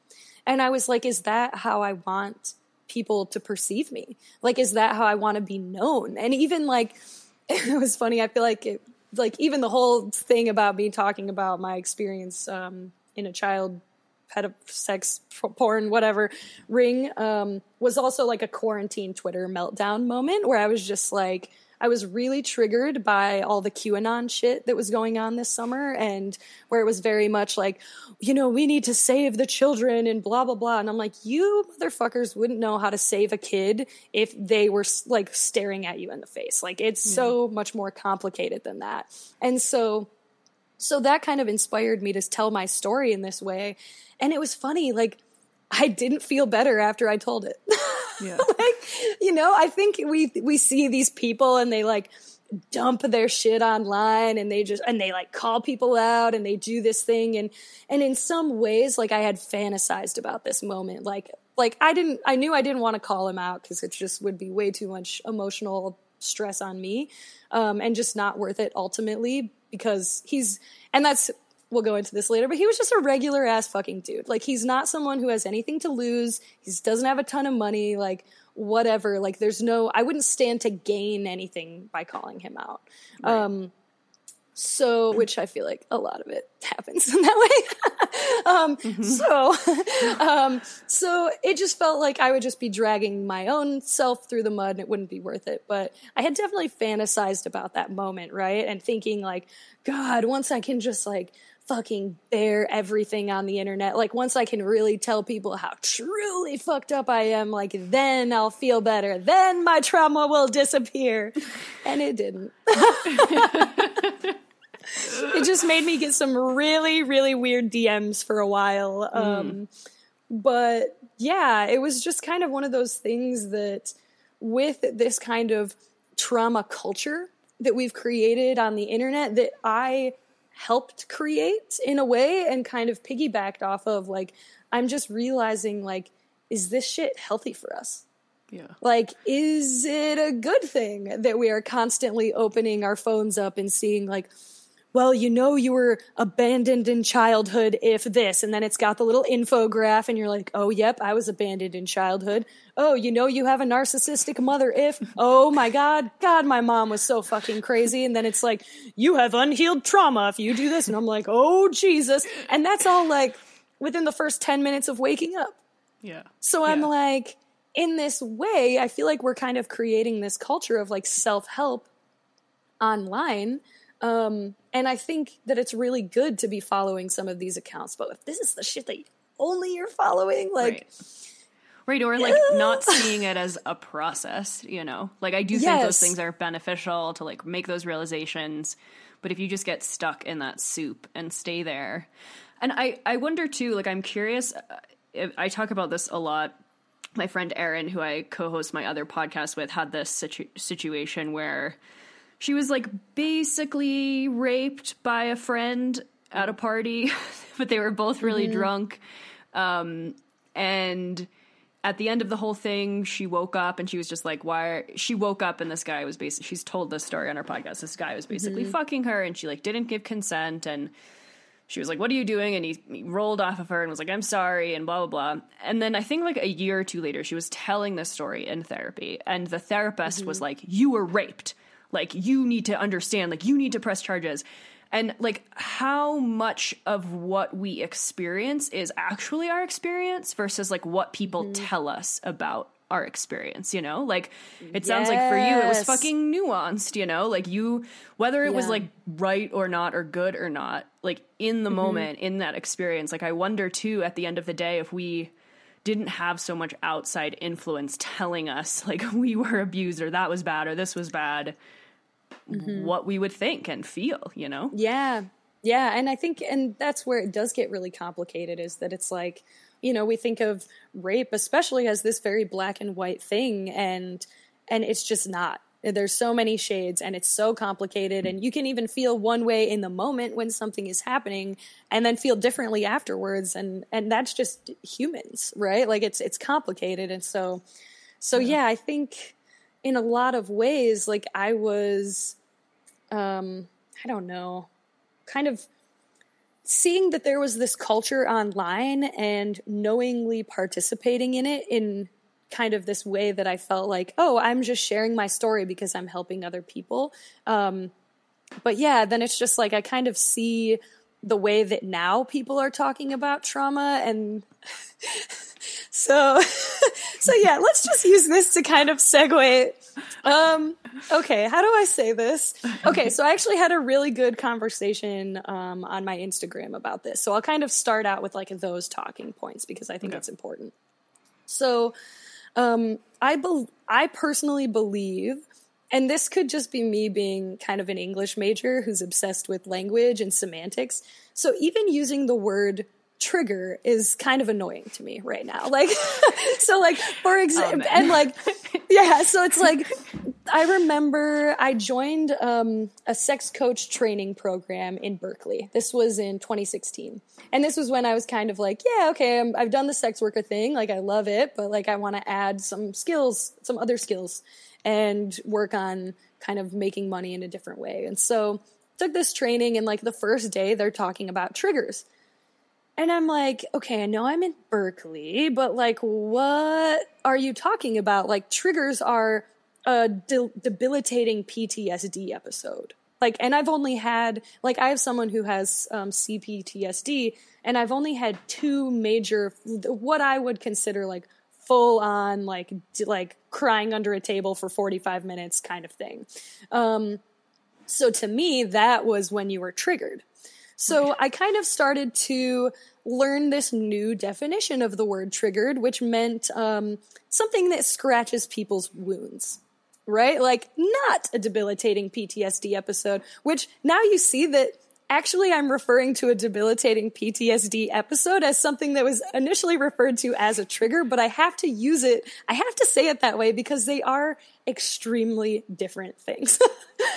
And I was like, is that how I want people to perceive me? Like, is that how I want to be known? And even like, it was funny. I feel like it, like even the whole thing about me talking about my experience um, in a child pedo sex porn whatever ring um, was also like a quarantine Twitter meltdown moment where I was just like I was really triggered by all the QAnon shit that was going on this summer and where it was very much like, you know, we need to save the children and blah, blah, blah. And I'm like, you motherfuckers wouldn't know how to save a kid if they were like staring at you in the face. Like it's hmm. so much more complicated than that. And so, so that kind of inspired me to tell my story in this way. And it was funny, like, I didn't feel better after I told it. Yeah. like, you know, I think we we see these people and they like dump their shit online and they just and they like call people out and they do this thing and and in some ways like I had fantasized about this moment like like I didn't I knew I didn't want to call him out cuz it just would be way too much emotional stress on me um and just not worth it ultimately because he's and that's we'll go into this later, but he was just a regular ass fucking dude. Like he's not someone who has anything to lose. He doesn't have a ton of money. Like whatever. Like there's no. I wouldn't stand to gain anything by calling him out. Um, so which I feel like a lot of it happens in that way. um, So, um, so it just felt like I would just be dragging my own self through the mud and it wouldn't be worth it. But I had definitely fantasized about that moment, right? And thinking like, God, once I can just like fucking bare everything on the internet. Like once I can really tell people how truly fucked up I am, like then I'll feel better. Then my trauma will disappear. And it didn't. it just made me get some really, really weird DMs for a while. Um, but yeah, it was just kind of one of those things that with this kind of trauma culture that we've created on the internet that I helped create in a way and kind of piggybacked off of like I'm just realizing like is this shit healthy for us? Yeah. Like, is it a good thing that we are constantly opening our phones up and seeing, like, well, you know, you were abandoned in childhood if this, and then it's got the little infograph, and you're like, oh, yep, I was abandoned in childhood. Oh, you know, you have a narcissistic mother if, oh my God, God, my mom was so fucking crazy. And then it's like, you have unhealed trauma if you do this. And I'm like, oh, Jesus. And that's all like within the first 10 minutes of waking up. Yeah. So I'm Yeah. like, in this way, I feel like we're kind of creating this culture of like self help online. Um, and I think that it's really good to be following some of these accounts. But if this is the shit that only you're following, like, right. Right, or like not seeing it as a process, you know? Like I do think those things are beneficial to like make those realizations, but if you just get stuck in that soup and stay there. And I I wonder too, like I'm curious uh, if, I talk about this a lot. My friend Erin, who I co-host my other podcast with, had this situ- situation where she was like basically raped by a friend at a party, but they were both really mm-hmm. drunk. Um, and at the end of the whole thing, she woke up and she was just like, "Why?" She woke up and this guy was basically. She's told this story on her podcast. This guy was basically mm-hmm. fucking her, and she like didn't give consent, and she was like, "What are you doing?" And he, he rolled off of her and was like, "I'm sorry," and blah blah blah. And then I think like a year or two later, she was telling this story in therapy, and the therapist was mm-hmm. like, "You were raped. Like you need to understand. Like you need to press charges." And like how much of what we experience is actually our experience versus like what people mm. tell us about our experience, you know? Like it sounds like for you it was fucking nuanced, you know? Like you whether it was like right or not or good or not, like in the mm-hmm. moment, in that experience, like I wonder too at the end of the day if we didn't have so much outside influence telling us like we were abused or that was bad or this was bad, Mm-hmm. what we would think and feel, you know? Yeah. Yeah. And I think, and that's where it does get really complicated is that it's like, you know, we think of rape, especially as this very black and white thing, and, and it's just not. There's so many shades and it's so complicated, and you can even feel one way in the moment when something is happening and then feel differently afterwards. And, and that's just humans, right? Like it's, it's complicated. And so, so yeah, I think in a lot of ways, like I was, um, I don't know, kind of seeing that there was this culture online and knowingly participating in it in kind of this way that I felt like, oh, I'm just sharing my story because I'm helping other people. Um, but yeah, then it's just like I kind of see the way that now people are talking about trauma and so so yeah let's just use this to kind of segue. Um okay how do i say this? Okay so i actually had a really good conversation um, on my instagram about this. So i'll kind of start out with like those talking points because i think that's important. So um, I bel I personally believe, and this could just be me being kind of an English major who's obsessed with language and semantics. So even using the word trigger is kind of annoying to me right now. Like, so like for example, man. and like, yeah. So it's like I remember I joined um, a sex coach training program in Berkeley. This was in 2016. And this was when I was kind of like, yeah, okay, I'm, I've done the sex worker thing. Like, I love it, but like, I want to add some skills, some other skills, and work on kind of making money in a different way. And so, took this training, and like the first day, they're talking about triggers. And I'm like, okay, I know I'm in Berkeley, but like, what are you talking about? Like, triggers are a de- debilitating PTSD episode. Like, and I've only had, like, I have someone who has um, CPTSD, and I've only had two major, what I would consider like full on, like, like crying under a table for 45 minutes kind of thing. Um, so to me, that was when you were triggered. So I kind of started to learn this new definition of the word triggered, which meant um, something that scratches people's wounds. Right? Like, not a debilitating PTSD episode, which now you see that actually I'm referring to a debilitating PTSD episode as something that was initially referred to as a trigger, but I have to use it, I have to say it that way because they are extremely different things.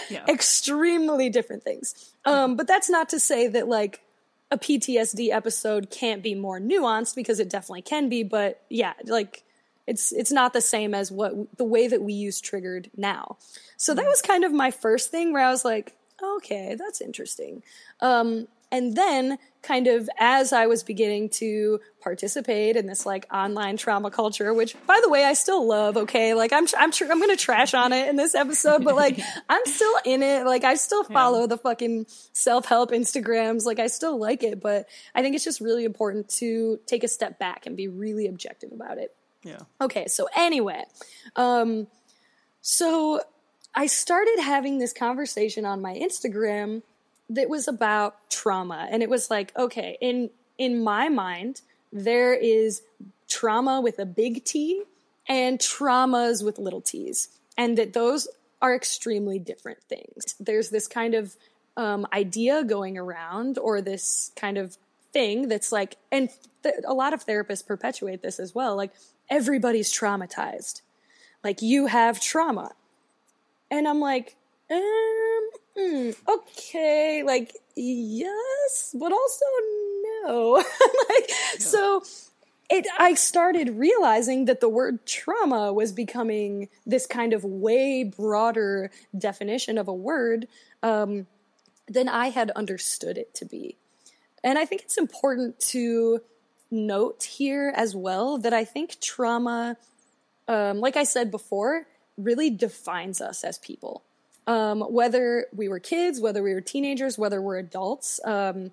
Yeah. extremely different things. Um, but that's not to say that like a PTSD episode can't be more nuanced because it definitely can be, but yeah, like it's it's not the same as what the way that we use triggered now. So that was kind of my first thing where I was like, okay, that's interesting. Um, and then kind of as I was beginning to participate in this like online trauma culture, which by the way, I still love. Okay. Like I'm, I'm, tr- I'm going to trash on it in this episode, but like I'm still in it. Like I still follow the fucking self-help Instagrams. Like I still like it, but I think it's just really important to take a step back and be really objective about it. Yeah. Okay, so anyway, um, so I started having this conversation on my Instagram that was about trauma, and it was like, okay, in in my mind, there is trauma with a big T and traumas with little t's, and that those are extremely different things. There's this kind of um, idea going around, or this kind of thing that's like, and th- a lot of therapists perpetuate this as well. Like everybody's traumatized, like you have trauma, and I'm like, um, mm, okay, like yes, but also no. like so it I started realizing that the word trauma was becoming this kind of way broader definition of a word um, than I had understood it to be. And I think it's important to note here as well that I think trauma, um, like I said before, really defines us as people. Um, whether we were kids, whether we were teenagers, whether we're adults, um,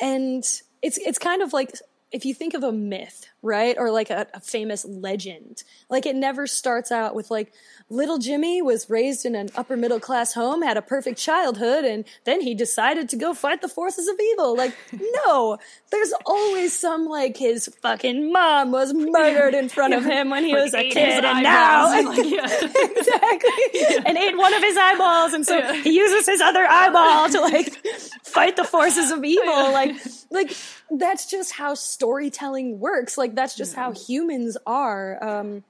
and it's it's kind of like if you think of a myth, right, or like a, a famous legend, like it never starts out with like little Jimmy was raised in an upper middle class home, had a perfect childhood, and then he decided to go fight the forces of evil. Like, no, there's always some like his fucking mom was murdered in front of him when he was a kid, and now and, like, yeah. exactly, and ate one of his eyeballs, and so he uses his other eyeball to like fight the forces of evil. Like, like that's just how storytelling works. Like that's just how humans are. Um,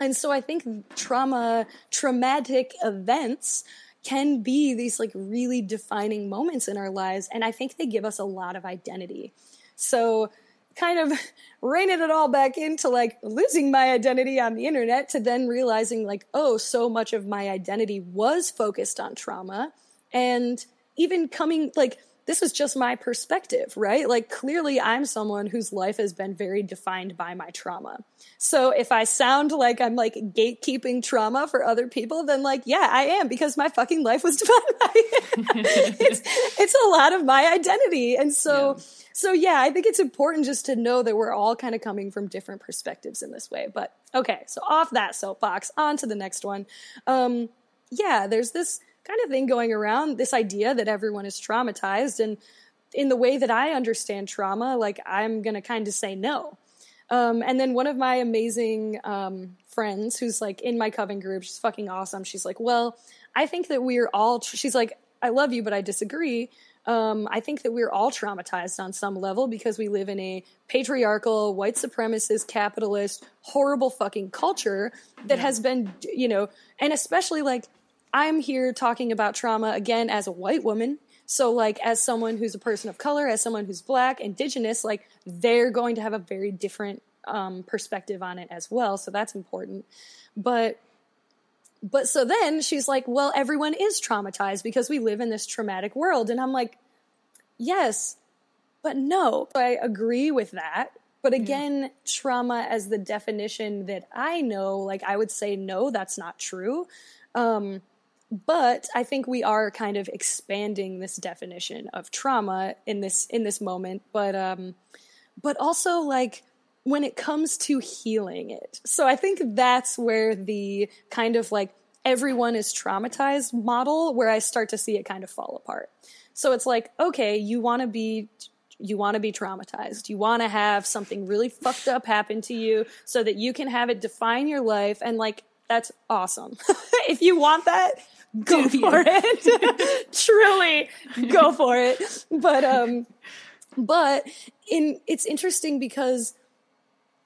and so I think trauma, traumatic events can be these like really defining moments in our lives, and I think they give us a lot of identity. So kind of reining it all back into like losing my identity on the internet to then realizing like oh so much of my identity was focused on trauma and even coming like this is just my perspective right? Like clearly i'm someone whose life has been very defined by my trauma. So if i sound like i'm like gatekeeping trauma for other people then like yeah i am because my fucking life was defined by it. It's it's a lot of my identity. And so so yeah, I think it's important just to know that we're all kind of coming from different perspectives in this way. But okay, so off that soapbox, on to the next one. Um, yeah, there's this kind of thing going around, this idea that everyone is traumatized, and in the way that I understand trauma, like I'm gonna kind of say no. Um, and then one of my amazing um, friends, who's like in my coven group, she's fucking awesome. She's like, well, I think that we're all. Tr- she's like, I love you, but I disagree. Um, I think that we're all traumatized on some level because we live in a patriarchal, white supremacist, capitalist, horrible fucking culture that has been, you know, and especially like I'm here talking about trauma again as a white woman. So, like, as someone who's a person of color, as someone who's black, indigenous, like, they're going to have a very different um, perspective on it as well. So, that's important. But but so then she's like, well, everyone is traumatized because we live in this traumatic world. And I'm like, yes, but no. I agree with that. But again, trauma as the definition that I know, like I would say, no, that's not true. Um, but I think we are kind of expanding this definition of trauma in this in this moment. But um, but also like when it comes to healing it. So I think that's where the kind of like everyone is traumatized model where I start to see it kind of fall apart. So it's like, okay, you want to be you want to be traumatized. You want to have something really fucked up happen to you so that you can have it define your life and like that's awesome. if you want that, go for it. Truly, go for it. But um but in it's interesting because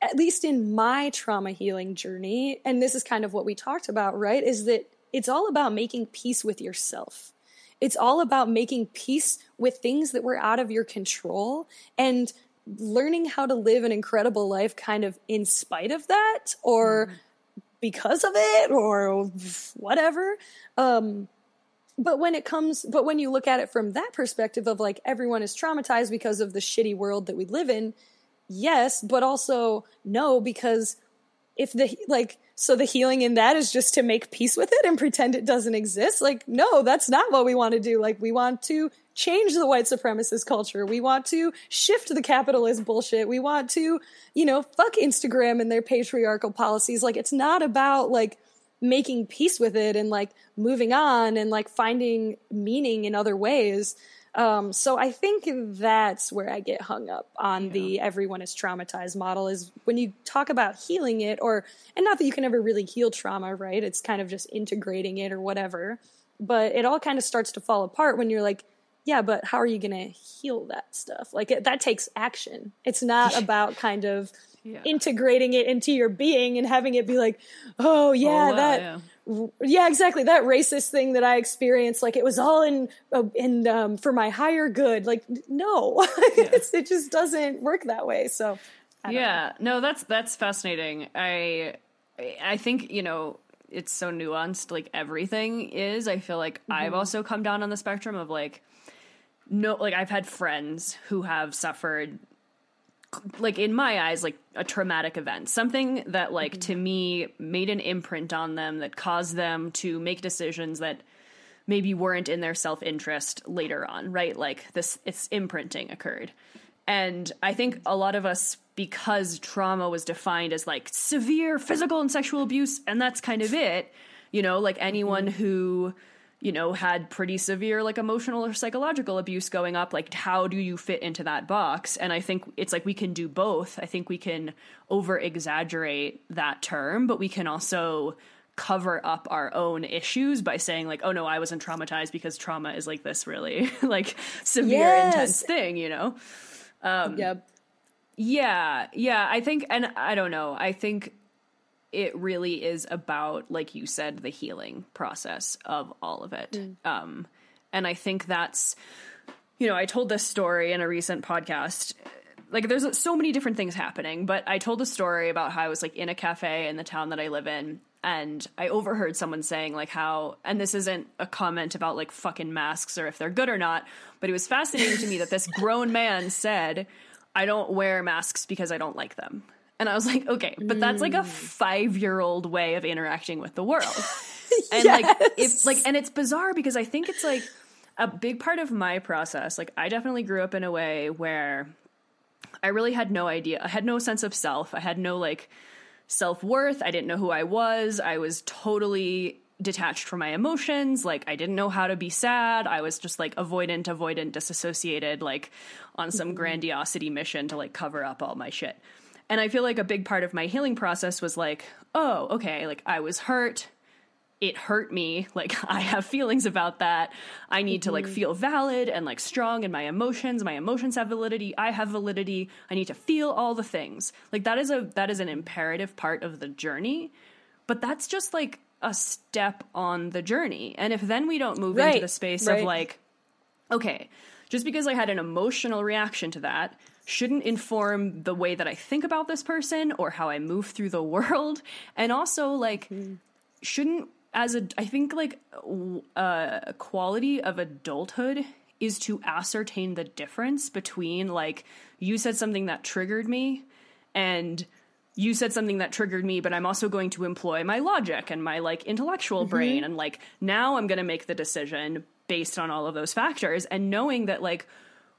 at least in my trauma healing journey and this is kind of what we talked about, right? Is that it's all about making peace with yourself. It's all about making peace with things that were out of your control and learning how to live an incredible life kind of in spite of that or because of it or whatever. Um, but when it comes, but when you look at it from that perspective of like everyone is traumatized because of the shitty world that we live in, yes, but also no, because if the like so the healing in that is just to make peace with it and pretend it doesn't exist. Like no that's not what we want to do. Like we want to change the white supremacist culture. We want to shift the capitalist bullshit. We want to you know fuck instagram and their patriarchal policies. Like it's not about like making peace with it and like moving on and like finding meaning in other ways um, so I think that's where I get hung up on the everyone is traumatized model is when you talk about healing it or and not that you can ever really heal trauma, right? It's kind of just integrating it or whatever. But it all kind of starts to fall apart when you're like, yeah, but how are you going to heal that stuff? Like it, that takes action. It's not about kind of Yeah. integrating it into your being and having it be like, oh yeah, Oh, wow, that yeah. yeah exactly. That racist thing that i experienced like it was all in uh, in um, for my higher good. Like no. It's, it just doesn't work that way. So don't know. yeah no that's that's fascinating. I i think you know it's so nuanced like everything is. I feel like i've also come down on the spectrum of like no like i've had friends who have suffered like in my eyes like a traumatic event. Something that like mm-hmm. to me made an imprint on them that caused them to make decisions that maybe weren't in their self-interest later on right? Like this it's imprinting occurred. And i think a lot of us because trauma was defined as like severe physical and sexual abuse and that's kind of it you know like anyone mm-hmm. who you know had pretty severe like emotional or psychological abuse going up like how do you fit into that box and i think it's like we can do both i think we can over exaggerate that term but we can also cover up our own issues by saying like oh no i wasn't traumatized because trauma is like this really like severe Yes. intense thing you know um, yep yeah, yeah, I think and I don't know. I think it really is about like you said the healing process of all of it. Um and I think that's you know, I told this story in a recent podcast. Like there's so many different things happening, but I told a story about how I was like in a cafe in the town that I live in and I overheard someone saying like how and this isn't a comment about like fucking masks or if they're good or not, but it was fascinating to me that this grown man said I don't wear masks because I don't like them. And I was like, okay, but that's like a mm. 5-year-old way of interacting with the world. And like if like and it's bizarre because I think it's like a big part of my process. Like I definitely grew up in a way where I really had no idea. I had no sense of self. I had no like self worth. I didn't know who I was. I was totally detached from my emotions. Like I didn't know how to be sad. I was just like avoidant, avoidant, disassociated, like on some mm-hmm. grandiosity mission to like cover up all my shit. And I feel like a big part of my healing process was like, oh, okay, like I was hurt. It hurt me. Like i have feelings about that. I need to like mm-hmm. feel valid and like strong in my emotions my emotions have validity i have validity. I need to feel all the things. Like that is a that is an imperative part of the journey. But that's just like a step on the journey. And if then we don't move into the space right. of like okay, just because I had an emotional reaction to that shouldn't inform the way that I think about this person or how I move through the world. And also, like, shouldn't, as a, I think, like, uh, a quality of adulthood is to ascertain the difference between, like, you said something that triggered me and you said something that triggered me, but I'm also going to employ my logic and my like intellectual brain. And like now I'm going to make the decision based on all of those factors and knowing that like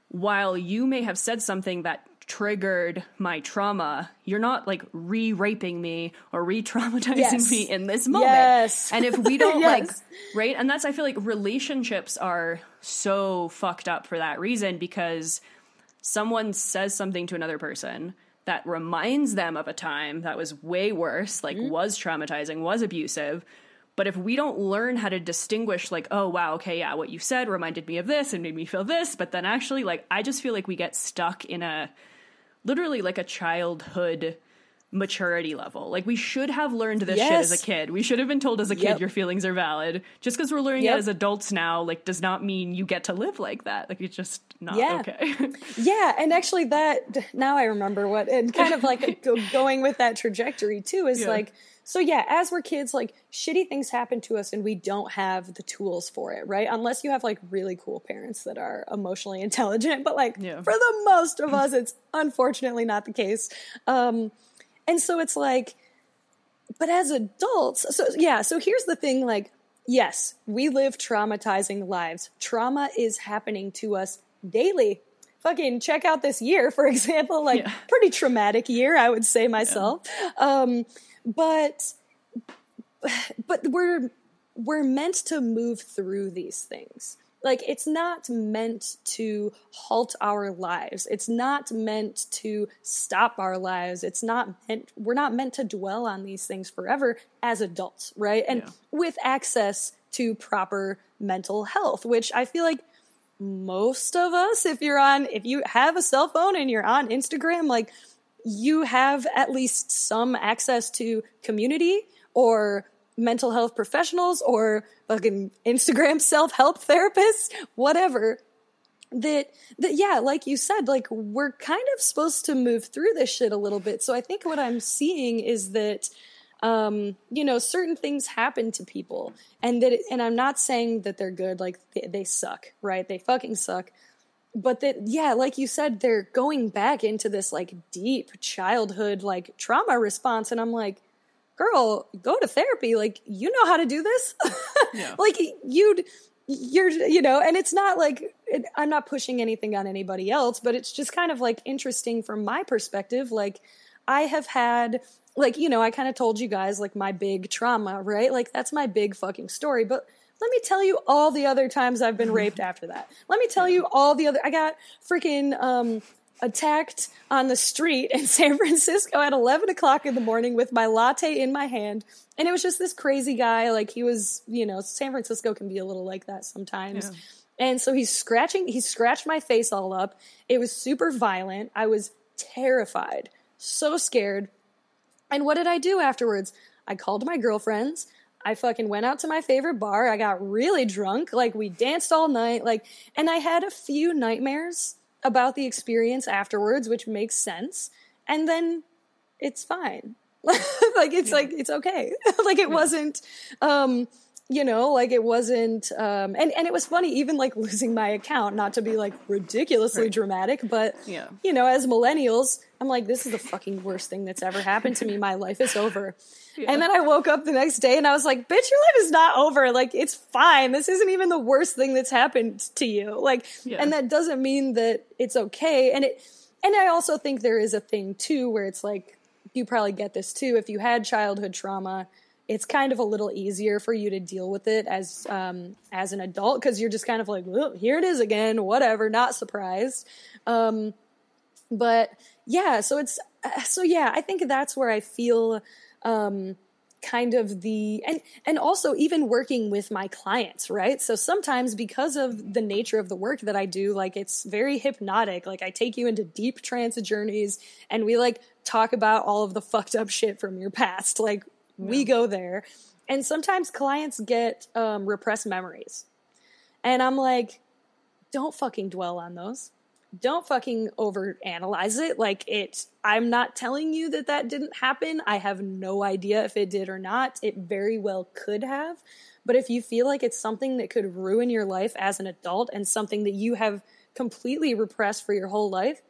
while you may have said something that triggered my trauma, you're not like re raping me or re traumatizing Yes. me in this moment. Yes. And if we don't Yes. like, right? And that's, I feel like relationships are so fucked up for that reason because someone says something to another person that reminds them of a time that was way worse, like Mm-hmm. was traumatizing, was abusive. But if we don't learn how to distinguish, like, oh, wow, okay, yeah, what you said reminded me of this and made me feel this, but then actually, like, I just feel like we get stuck in a literally like a childhood maturity level. Like, we should have learned this shit as a kid. We should have been told as a kid Yep. your feelings are valid. Just because we're learning Yep. it as adults now, like, does not mean you get to live like that. Like, it's just not Yeah. okay. Yeah, and actually, that now I remember what, and kind of like going with that trajectory too is Yeah. like, so yeah, as we're kids, like shitty things happen to us, and we don't have the tools for it, right? Unless you have like really cool parents that are emotionally intelligent, but like Yeah. for the most of us, it's unfortunately not the case. Um, and so it's like, but as adults, so yeah, so here's the thing like, yes, we live traumatizing lives. Trauma is happening to us daily. Fucking check out this year, for example, like Yeah. pretty traumatic year, I would say myself. Um, but but we're we're meant to move through these things. Like it's not meant to halt our lives. It's not meant to stop our lives. It's not meant we're not meant to dwell on these things forever as adults, right? And Yeah. with access to proper mental health, which I feel like most of us if you're on if you have a cell phone and you're on Instagram like you have at least some access to community or mental health professionals or fucking Instagram self-help therapists, whatever. That that yeah, like you said, like we're kind of supposed to move through this shit a little bit. So I think what I'm seeing is that um, you know, certain things happen to people, and that, it, and I'm not saying that they're good, like they, they suck, right? They fucking suck but that yeah like you said they're going back into this like deep childhood like trauma response and i'm like girl go to therapy. Like you know how to do this. Yeah. like you'd you're you know and it's not like it, i'm not pushing anything on anybody else but it's just kind of like interesting from my perspective. Like i have had like you know i kind of told you guys like my big trauma right? Like that's my big fucking story but let me tell you all the other times I've been raped after that. Let me tell you all the other. I got freaking um, attacked on the street in San Francisco at 11 o'clock in the morning with my latte in my hand. And it was just this crazy guy. Like he was, you know, San Francisco can be a little like that sometimes. And so he's scratching, he scratched my face all up. It was super violent. I was terrified, so scared. And what did I do afterwards? I called my girlfriends. I fucking went out to my favorite bar. I got really drunk. Like we danced all night. Like, and I had a few nightmares about the experience afterwards, which makes sense. And then it's fine. like it's like it's okay. like it wasn't um you know, like it wasn't um and and it was funny even like losing my account, not to be like ridiculously dramatic, but Yeah. you know, as millennials, I'm like this is the fucking worst thing that's ever happened to me. My life is over. And then I woke up the next day and I was like, bitch, your life is not over. Like, it's fine. This isn't even the worst thing that's happened to you. Like, Yeah. and that doesn't mean that it's okay. And it, and I also think there is a thing too where it's like, you probably get this too. If you had childhood trauma, it's kind of a little easier for you to deal with it as, um, as an adult because you're just kind of like, well, here it is again, whatever, not surprised. Um, but yeah, so it's, uh, so yeah, I think that's where I feel, um, kind of the and and also even working with my clients right? So sometimes because of the nature of the work that i do like it's very hypnotic. Like i take you into deep trance journeys and we like talk about all of the fucked up shit from your past. Like we go there. And sometimes clients get um, repressed memories. And i'm like don't fucking dwell on those. Don't fucking over analyze it. Like it i'm not telling you that that didn't happen. I have no idea if it did or not. It very well could have. But if you feel like it's something that could ruin your life as an adult and something that you have completely repressed for your whole life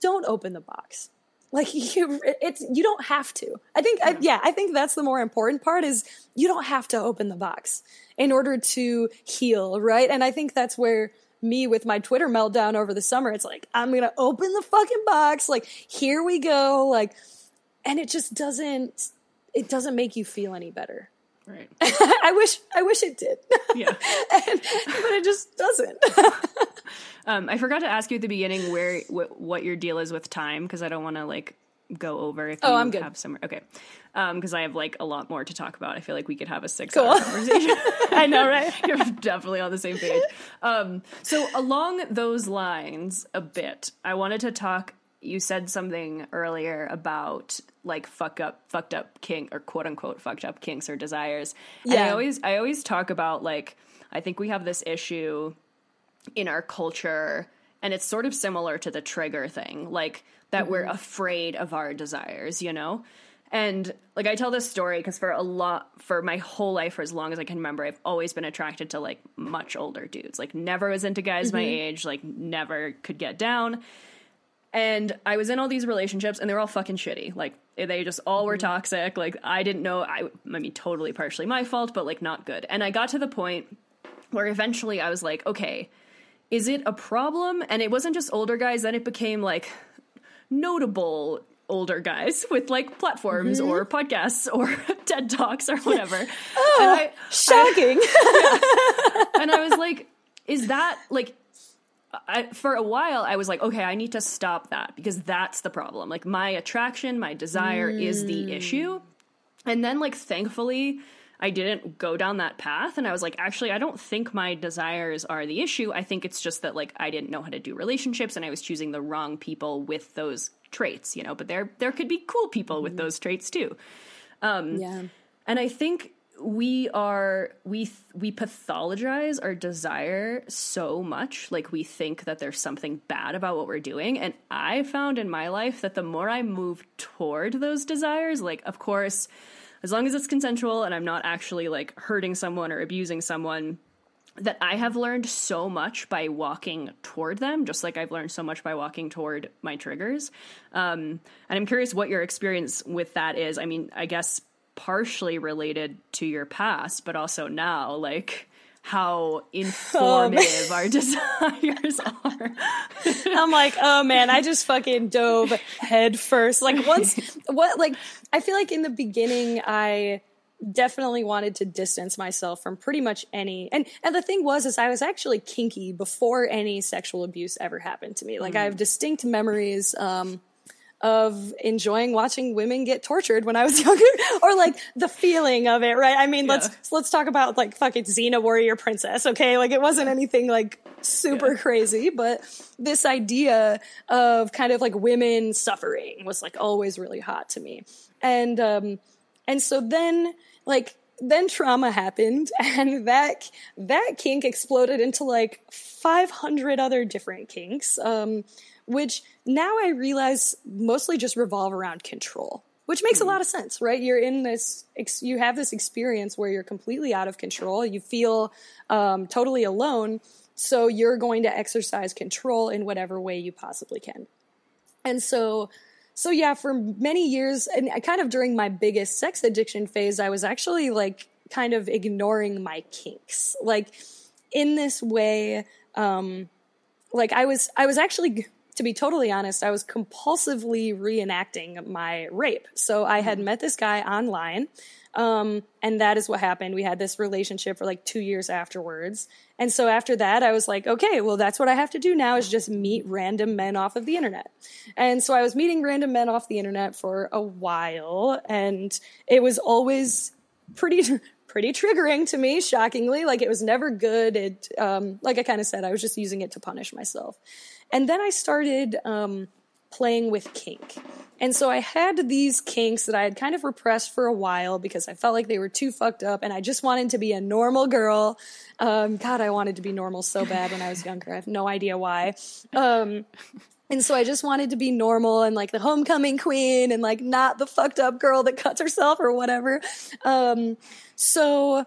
don't open the box like you it's you don't have to i think I, yeah i think that's the more important part is you don't have to open the box in order to heal right and i think that's where me with my Twitter meltdown over the summer. It's like, I'm going to open the fucking box. Like, here we go. Like, and it just doesn't, it doesn't make you feel any better. Right. I wish, I wish it did. Yeah. and, but it just doesn't. Um, I forgot to ask you at the beginning where wh- what your deal is with time because I don't want to like go over if Oh, you I'm good. have some. Okay, because I have like a lot more to talk about. I feel like we could have a six Cool. hour conversation. I know, right? You're definitely on the same page. Um, so along those lines, a bit, I wanted to talk. You said something earlier about like fuck up, fucked up kink or quote unquote fucked up kinks or desires. And I Yeah. always, I always talk about like I think we have this issue in our culture and it's sort of similar to the trigger thing like that we're mm-hmm. afraid of our desires you know and like i tell this story because for a lot for my whole life for as long as i can remember i've always been attracted to like much older dudes like never was into guys my mm-hmm. age like never could get down and I was in all these relationships and they were all fucking shitty. Like they just all were mm-hmm. toxic. Like I didn't know I I mean totally partially my fault, but like not good. And I got to the point where eventually I was like, okay, is it a problem? And it wasn't just older guys, then it became like notable older guys with like platforms or mm-hmm. podcasts or TED Talks or whatever. and oh, I, Shocking. and I was like, is that like I, for a while I was like, okay, I need to stop that because that's the problem. Like my attraction, my desire is the mm. issue. And then like thankfully I didn't go down that path and I was like, actually I don't think my desires are the issue. I think it's just that like I didn't know how to do relationships and I was choosing the wrong people with those traits, you know, but there there could be cool people with those traits too. Um yeah. And I think we are we th- we pathologize our desire so much like we think that there's something bad about what we're doing and i found in my life that the more i move toward those desires like of course as long as it's consensual and i'm not actually like hurting someone or abusing someone that I have learned so much by walking toward them, just like I've learned so much by walking toward my triggers. Um, and I'm curious what your experience with that is. I mean, I guess partially related to your past, but also now, like how informative our desires are. I'm like, oh man, I just fucking dove head first. Like once, what, like, I feel like in the beginning, I definitely wanted to distance myself from pretty much any, and, and the thing was, is I was actually kinky before any sexual abuse ever happened to me. Like I have distinct memories, um, of enjoying watching women get tortured when I was younger, or like the feeling of it, right? I mean, let's let's talk about like fucking Xena Warrior Princess, okay? Like it wasn't anything like super crazy, but this idea of kind of like women suffering was like always really hot to me, and um, and so then like then trauma happened and that that kink exploded into like 500 other different kinks. Um, which now i realize mostly just revolve around control which makes a lot of sense right? You're in this ex- you have this experience where you're completely out of control. You feel um, totally alone. So you're going to exercise control in whatever way you possibly can. And so, so yeah, for many years, and I kind of during my biggest sex addiction phase, I was actually like kind of ignoring my kinks. Like in this way, um, like I was, I was actually, to be totally honest, I was compulsively reenacting my rape. So I had met this guy online. Um, and that is what happened. We had this relationship for like two years afterwards. And so after that, I was like, okay, well, that's what I have to do now is just meet random men off of the internet. And so I was meeting random men off the internet for a while, and it was always pretty. Pretty triggering to me, shockingly. Like it was never good. It, um, like I kind of said, I was just using it to punish myself. And then I started um, playing with kink. And so I had these kinks that I had kind of repressed for a while because I felt like they were too fucked up and I just wanted to be a normal girl. Um, God, I wanted to be normal so bad when I was younger. I have no idea why. Um, and so I just wanted to be normal and like the homecoming queen and like not the fucked up girl that cuts herself or whatever. Um, so,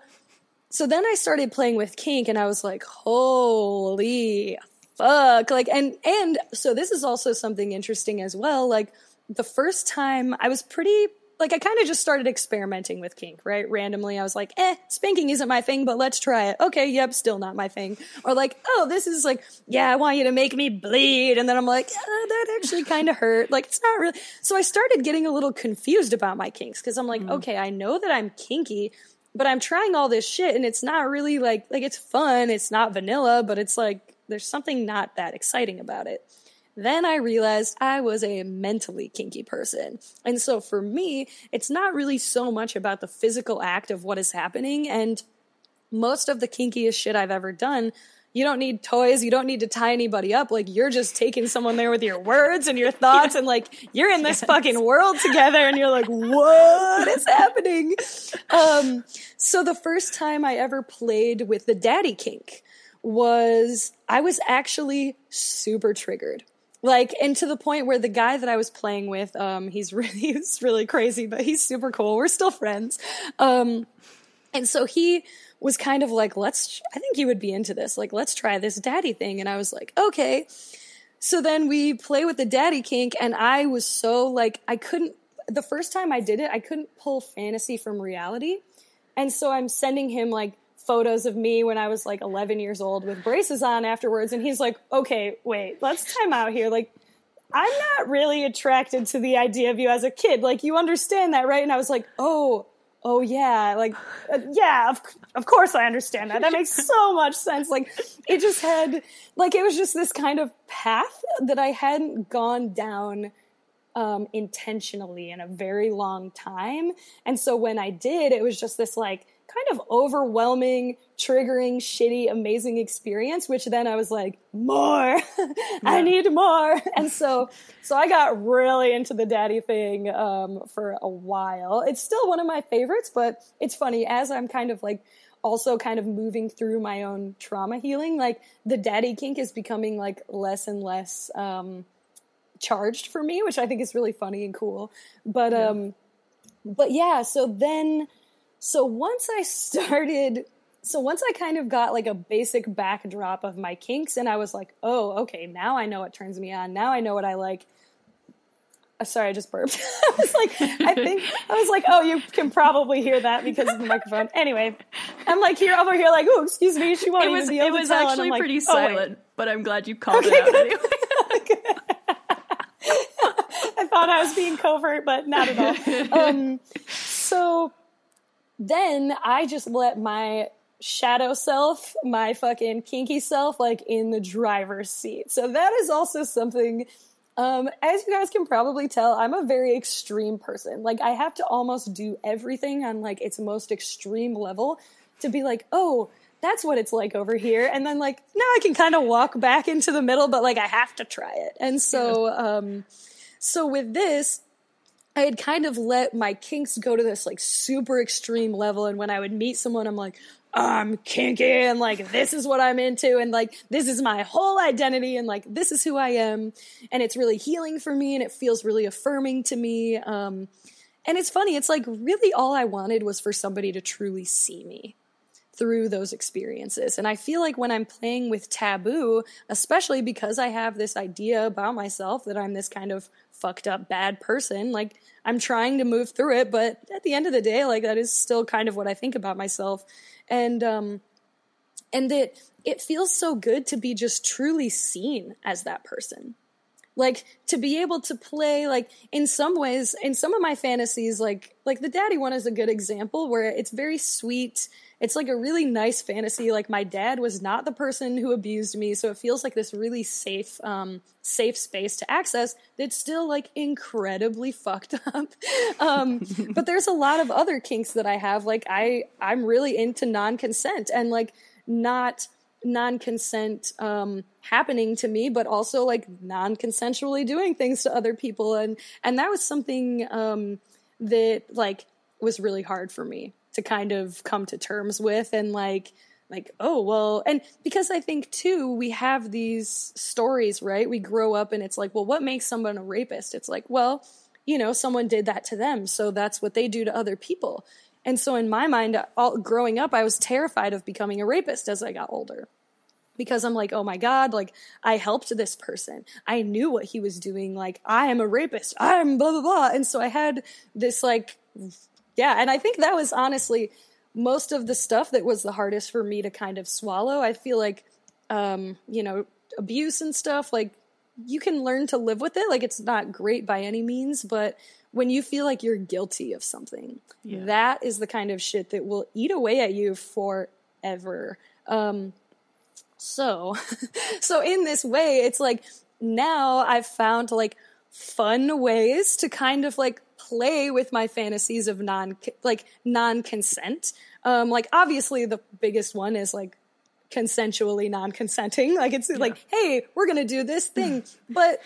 so then I started playing with kink and I was like, holy fuck. Like, and, and so this is also something interesting as well. Like the first time I was pretty like I kind of just started experimenting with kink, right? Randomly, I was like, eh, spanking isn't my thing, but let's try it. Okay, yep, still not my thing. Or like, oh, this is like, yeah, I want you to make me bleed. And then I'm like, that actually kind of hurt. Like, it's not really. So I started getting a little confused about my kinks because I'm like, okay, I know that I'm kinky, but I'm trying all this shit and it's not really like, like it's fun. It's not vanilla, but it's like, there's something not that exciting about it. Then I realized I was a mentally kinky person. And so for me, it's not really so much about the physical act of what is happening. And most of the kinkiest shit I've ever done, you don't need toys. You don't need to tie anybody up. Like you're just taking someone there with your words and your thoughts and like you're in this fucking world together and you're like, what is happening? Um, so the first time I ever played with the daddy kink was I was actually super triggered. Like and to the point where the guy that i was playing with um he's really he's really crazy but he's super cool. We're still friends. Um and so he was kind of like let's i think you would be into this. Like let's try this daddy thing. And i was like okay. So then we play with the daddy kink and i was so like i couldn't the first time i did it i couldn't pull fantasy from reality. And so i'm sending him like photos of me when I was like 11 years old with braces on afterwards. And he's like, okay, wait, let's time out here. Like, I'm not really attracted to the idea of you as a kid. Like, you understand that, right? And I was like, oh, oh yeah, like, uh, yeah, of, of course I understand that. That makes so much sense. Like, it just had, like, it was just this kind of path that I hadn't gone down um, intentionally in a very long time. And so when I did, it was just this like, kind of overwhelming, triggering, shitty, amazing experience, which then I was like, more, I need more. And so, so I got really into the daddy thing, um, for a while. It's still one of my favorites, but it's funny as I'm kind of like, also kind of moving through my own trauma healing, like the daddy kink is becoming like less and less, um, charged for me, which I think is really funny and cool. But, um, but yeah, so then, so once I started, so once I kind of got like a basic backdrop of my kinks, and I was like, oh, okay, now I know what turns me on. Now I know what I like. Uh, sorry, I just burped. I was like, I think I was like, oh, you can probably hear that because of the microphone. Anyway, I'm like here over here, like, oh, excuse me, she won't It was it was actually like, pretty oh, silent, but I'm glad you called Okay, it out anyway. I thought I was being covert, but not at all. Um, so then I just let my shadow self, my fucking kinky self, like in the driver's seat. So that is also something. Um, as you guys can probably tell, I'm a very extreme person. Like I have to almost do everything on like its most extreme level to be like, oh, that's what it's like over here. And then like now I can kind of walk back into the middle, but like I have to try it. And so, um, so with this, I had kind of let my kinks go to this like super extreme level. And when I would meet someone, I'm like, I'm kinky and like this is what I'm into and like this is my whole identity and like this is who I am. And it's really healing for me and it feels really affirming to me. Um, and it's funny, it's like really all I wanted was for somebody to truly see me through those experiences. And I feel like when I'm playing with taboo, especially because I have this idea about myself that I'm this kind of fucked up bad person, like I'm trying to move through it, but at the end of the day, like that is still kind of what I think about myself. And um and it it feels so good to be just truly seen as that person like to be able to play like in some ways in some of my fantasies like like the daddy one is a good example where it's very sweet it's like a really nice fantasy. Like my dad was not the person who abused me so it feels like this really safe um safe space to access that's still like incredibly fucked up. Um but there's a lot of other kinks that i have. Like i i'm really into non-consent and like not non-consent um happening to me but also like non-consensually doing things to other people. And and that was something um that like was really hard for me to kind of come to terms with and like like oh well and because i think too we have these stories right we grow up and it's like well what makes someone a rapist it's like well you know someone did that to them so that's what they do to other people and so in my mind all growing up i was terrified of becoming a rapist as i got older because I'm like, oh my God, like I helped this person. I knew what he was doing. Like, I am a rapist. I'm blah, blah, blah. And so I had this, like, yeah. And I think that was honestly most of the stuff that was the hardest for me to kind of swallow. I feel like, um, you know, abuse and stuff, like, you can learn to live with it. Like, it's not great by any means, but when you feel like you're guilty of something, that is the kind of shit that will eat away at you forever. Um, so, so in this way, it's like now I've found like fun ways to kind of like play with my fantasies of non like non consent. Um, like obviously the biggest one is like consensually non consenting. Like it's like, hey, we're gonna do this thing, but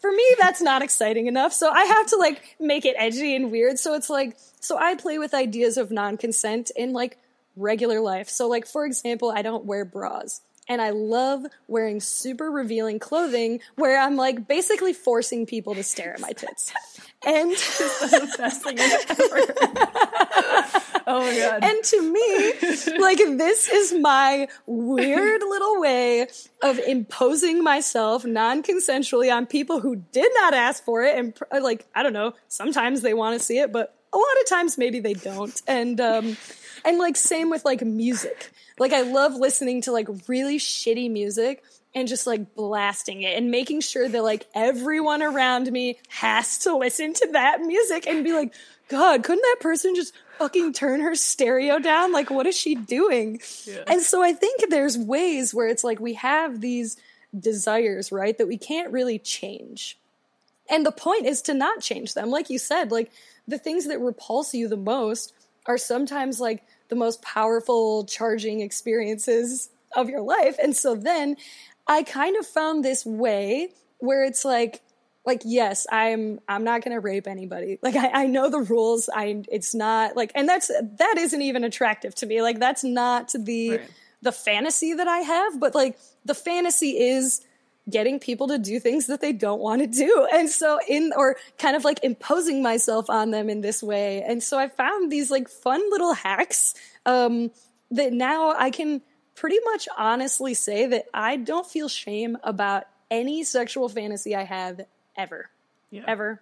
for me that's not exciting enough. So i have to like make it edgy and weird. So it's like so i play with ideas of non-consent in like regular life. So like for example i don't wear bras and i love wearing super revealing clothing where i'm like basically forcing people to stare at my tits and the best thing ever Oh my god. and to me, like this is my weird little way of imposing myself non-consensually on people who did not ask for it, and like I don't know, sometimes they want to see it, but a lot of times maybe they don't, and um, and like same with like music. Like I love listening to like really shitty music and just like blasting it and making sure that like everyone around me has to listen to that music and be like, God, couldn't that person just fucking turn her stereo down? Like, what is she doing? And so I think there's ways where it's like we have these desires, right, that we can't really change. And the point is to not change them. Like you said, like the things that repulse you the most are sometimes like the most powerful charging experiences of your life. And so then I kind of found this way where it's like, like yes i'm i'm not gonna rape anybody like I, I know the rules i it's not like and that's that isn't even attractive to me like that's not the Right. the fantasy that i have but like the fantasy is getting people to do things that they don't want to do. And so in or kind of like imposing myself on them in this way. And so i found these like fun little hacks um that now i can pretty much honestly say that i don't feel shame about any sexual fantasy i have ever. Yeah. ever.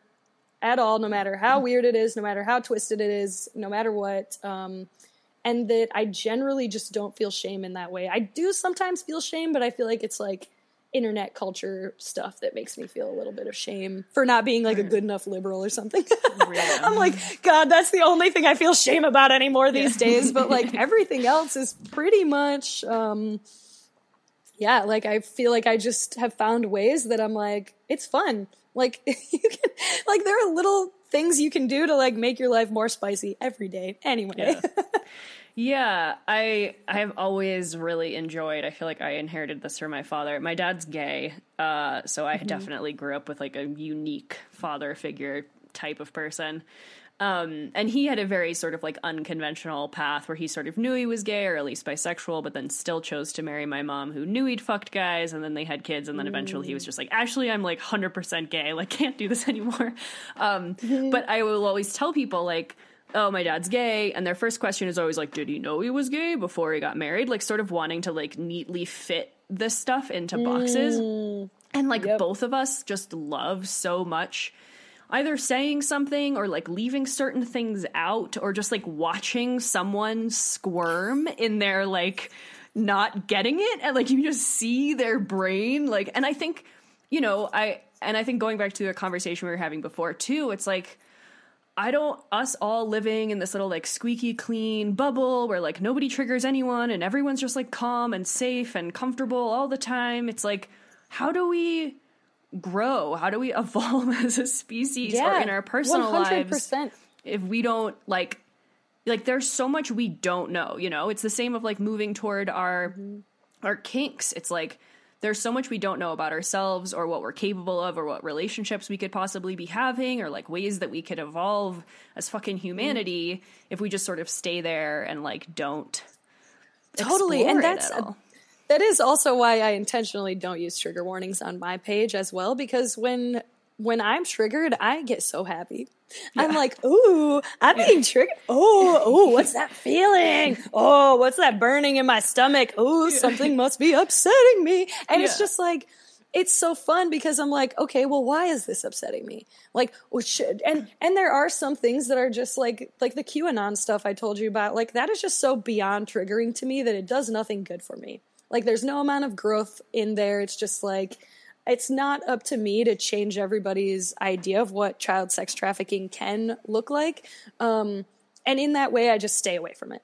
At all no matter how weird it is no matter how twisted it is no matter what um and that i generally just don't feel shame in that way. I do sometimes feel shame but i feel like it's like internet culture stuff that makes me feel a little bit of shame for not being like a good enough liberal or something Yeah. i'm like god that's the only thing i feel shame about anymore these days but like everything else is pretty much um yeah, like I feel like I just have found ways that I'm like, it's fun. Like you can, like there are little things you can do to like make your life more spicy every day. Anyway, Yeah. Yeah, I I have always really enjoyed. I feel like I inherited this from my father. My dad's gay, uh, so I definitely grew up with like a unique father figure type of person. Um, and he had a very sort of like unconventional path where he sort of knew he was gay or at least bisexual, but then still chose to marry my mom who knew he'd fucked guys and then they had kids and then eventually he was just like, actually, I'm like 100% gay, like can't do this anymore. Um, but I will always tell people like, oh, my dad's gay. And their first question is always like, did he know he was gay before he got married? Like sort of wanting to like neatly fit this stuff into boxes. Mm. And like Yep. both of us just love so much either saying something or like leaving certain things out or just like watching someone squirm in their like not getting it and like you just see their brain like and I think you know I and I think going back to the conversation we were having before too it's like I don't us all living in this little like squeaky clean bubble where like nobody triggers anyone and everyone's just like calm and safe and comfortable all the time. It's like how do we grow? How do we evolve as a species or in our personal lives 100%. if we don't like like there's so much we don't know, you know? It's the same of like moving toward our our kinks. It's like there's so much we don't know about ourselves or what we're capable of or what relationships we could possibly be having or like ways that we could evolve as fucking humanity if we just sort of stay there and like don't Totally, and that's that is also why I intentionally don't use trigger warnings on my page as well because when when I'm triggered, I get so happy. I'm like, ooh, I'm being triggered. Oh, oh, what's that feeling? Oh, what's that burning in my stomach? Oh, something must be upsetting me. And it's just like, it's so fun because I'm like, okay, well, why is this upsetting me? Like, well, should and and there are some things that are just like like the QAnon stuff I told you about. Like that is just so beyond triggering to me that it does nothing good for me. Like there's no amount of growth in there. It's just like it's not up to me to change everybody's idea of what child sex trafficking can look like. Um, and in that way, I just stay away from it.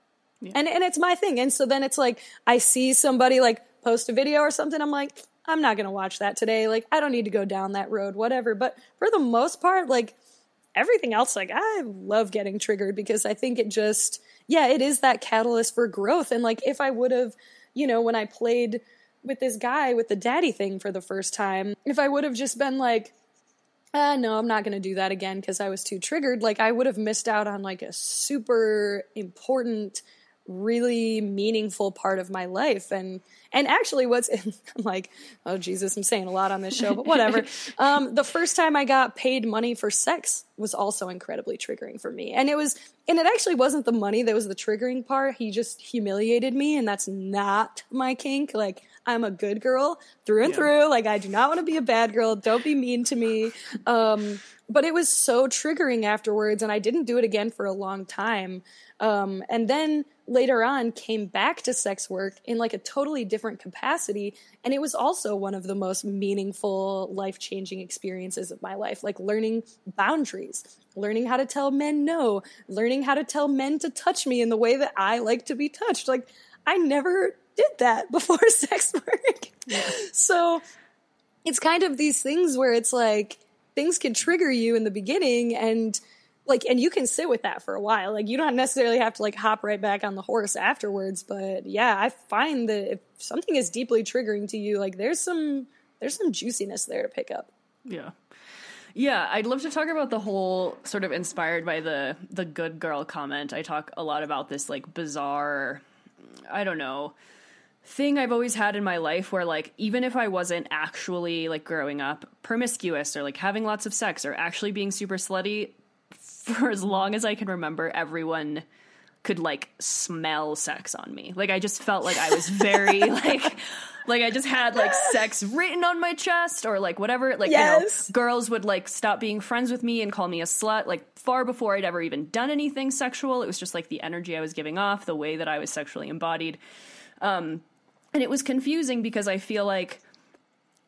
And and it's my thing. And so then it's like I see somebody like post a video or something. I'm like, I'm not gonna watch that today. Like I don't need to go down that road, whatever. But for the most part, like everything else, like I love getting triggered because I think it just yeah, it is that catalyst for growth. And like if I would have, you know, when I played with this guy with the daddy thing for the first time, if I would have just been like, uh, no, I'm not going to do that again because I was too triggered. Like, I would have missed out on like a super important, really meaningful part of my life. And, and actually, what's, I'm like, oh, Jesus, I'm saying a lot on this show, but whatever. um, the first time I got paid money for sex was also incredibly triggering for me. And it was, and it actually wasn't the money that was the triggering part. He just humiliated me, and that's not my kink. Like, I'm a good girl through and Yeah. through. Like, I do not want to be a bad girl. Don't be mean to me. Um, but it was so triggering afterwards, and I didn't do it again for a long time. Um, and then later on, came back to sex work in like a totally different capacity, and it was also one of the most meaningful, life changing experiences of my life. Like learning boundaries, learning how to tell men no, learning how to tell men to touch me in the way that I like to be touched. Like I never did that before sex work. So it's kind of these things where it's like things can trigger you in the beginning and like and you can sit with that for a while like you don't necessarily have to like hop right back on the horse afterwards but yeah i find that if something is deeply triggering to you like there's some there's some juiciness there to pick up Yeah. Yeah, I'd love to talk about the whole sort of inspired by the the good girl comment. I talk a lot about this like bizarre I don't know thing I've always had in my life where like even if I wasn't actually like growing up promiscuous or like having lots of sex or actually being super slutty for as long as I can remember everyone could like smell sex on me. Like I just felt like I was very like like I just had like sex written on my chest or like whatever like Yes. you know girls would like stop being friends with me and call me a slut like far before I'd ever even done anything sexual. It was just like the energy I was giving off, the way that I was sexually embodied. Um and it was confusing because I feel like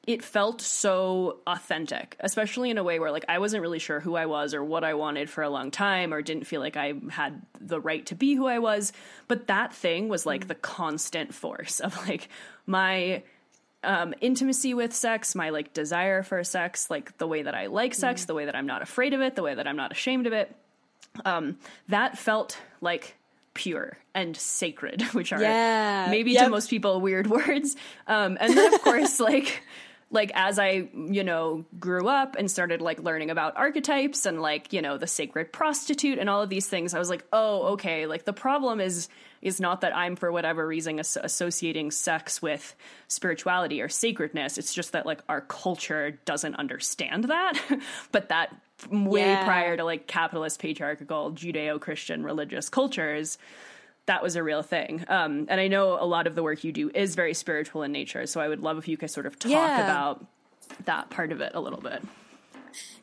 it felt so authentic, especially in a way where like I wasn't really sure who I was or what I wanted for a long time or didn't feel like I had the right to be who I was, but that thing was like the constant force of like my um, intimacy with sex, my like desire for sex, like the way that I like sex, the way that I'm not afraid of it, the way that I'm not ashamed of it. Um, that felt like pure and sacred, which are Yeah. maybe Yep. to most people weird words. Um, and then of course, like like as I you know grew up and started like learning about archetypes and like you know the sacred prostitute and all of these things, I was like, oh, okay. Like the problem is is not that I'm for whatever reason as- associating sex with spirituality or sacredness. It's just that like our culture doesn't understand that, but that way Yeah. prior to like capitalist patriarchal judeo-christian religious cultures that was a real thing um, and i know a lot of the work you do is very spiritual in nature so i would love if you could sort of talk Yeah. about that part of it a little bit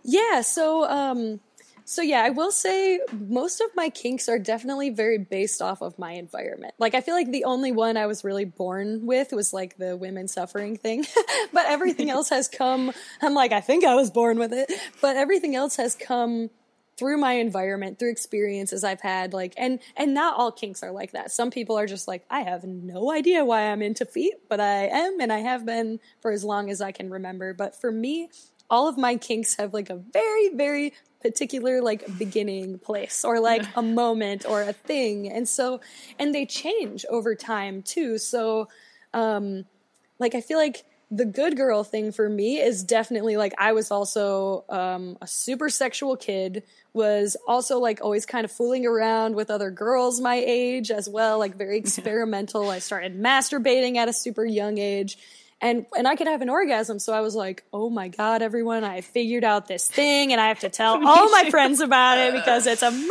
Yeah, so um so yeah, I will say most of my kinks are definitely very based off of my environment. Like I feel like the only one I was really born with was like the women suffering thing. but everything else has come I'm like I think I was born with it, but everything else has come through my environment, through experiences I've had, like and and not all kinks are like that. Some people are just like, I have no idea why I'm into feet, but I am and I have been for as long as I can remember. But for me, all of my kinks have like a very, very particular like beginning place or like a moment or a thing. And so and they change over time too. So um like I feel like the good girl thing for me is definitely like I was also um, a super sexual kid, was also like always kind of fooling around with other girls my age as well, like very experimental. I started masturbating at a super young age. And and I could have an orgasm. So I was like, "Oh my god, everyone! I figured out this thing, and I have to tell all my friends about it because it's amazing."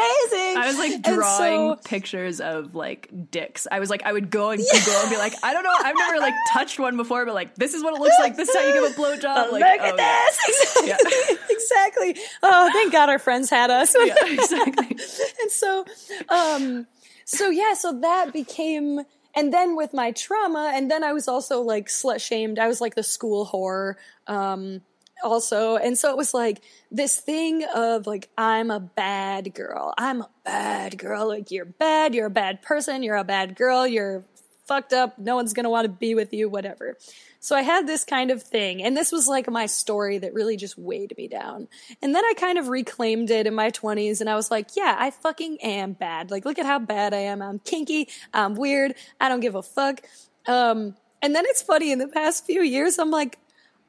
I was like drawing so- pictures of like dicks. I was like, I would go and Google and be like, I don't know, I've never like touched one before, but like, this is what it looks like. This is how you give a blowjob. Like, Look oh, at yeah. this! Exactly. exactly. Oh, thank God our friends had us. Yeah, exactly. and so um so yeah so that became and then with my trauma and then i was also like slut shamed. I was like the school whore um also. And so it was like this thing of like i'm a bad girl. I'm a bad girl. Like you're bad. You're a bad person. You're a bad girl. You're fucked up. No one's gonna want to be with you. Whatever so I had this kind of thing, and this was like my story that really just weighed me down. And then I kind of reclaimed it in my 20s, and I was like, yeah, I fucking am bad. Like, look at how bad I am. I'm kinky, I'm weird, I don't give a fuck. Um, and then it's funny, in the past few years, I'm like,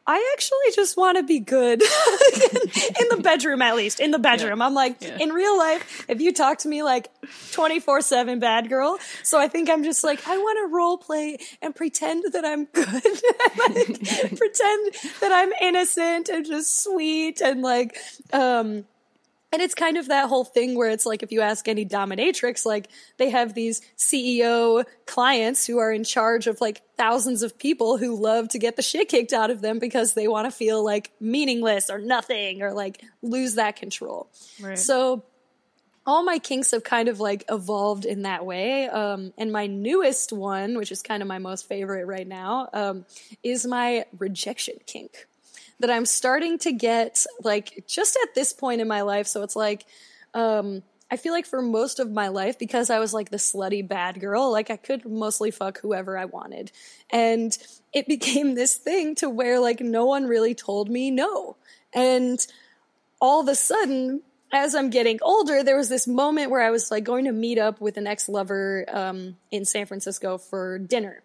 I actually just want to be good in the bedroom, at least in the bedroom. I'm like, Yeah. in real life, if you talk to me like 24 7 bad girl, so I think I'm just like, I want to role play and pretend that I'm good, like, pretend that I'm innocent and just sweet and like, um, and it's kind of that whole thing where it's like if you ask any dominatrix, like they have these CEO clients who are in charge of like thousands of people who love to get the shit kicked out of them because they want to feel like meaningless or nothing or like lose that control. Right. So all my kinks have kind of like evolved in that way. Um, and my newest one, which is kind of my most favorite right now, um, is my rejection kink that I'm starting to get like just at this point in my life. So it's like, um, I feel like for most of my life, because I was like the slutty bad girl, like I could mostly fuck whoever I wanted. And it became this thing to where like no one really told me no. And all of a sudden, as I'm getting older, there was this moment where I was like going to meet up with an ex lover um, in San Francisco for dinner.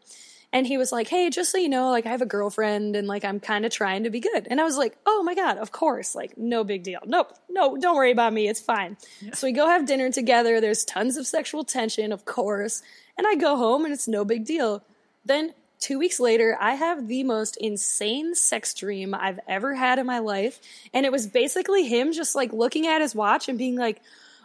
And he was like, Hey, just so you know, like I have a girlfriend and like I'm kind of trying to be good. And I was like, Oh my God, of course. Like, no big deal. Nope. No, don't worry about me. It's fine. So we go have dinner together. There's tons of sexual tension, of course. And I go home and it's no big deal. Then two weeks later, I have the most insane sex dream I've ever had in my life. And it was basically him just like looking at his watch and being like,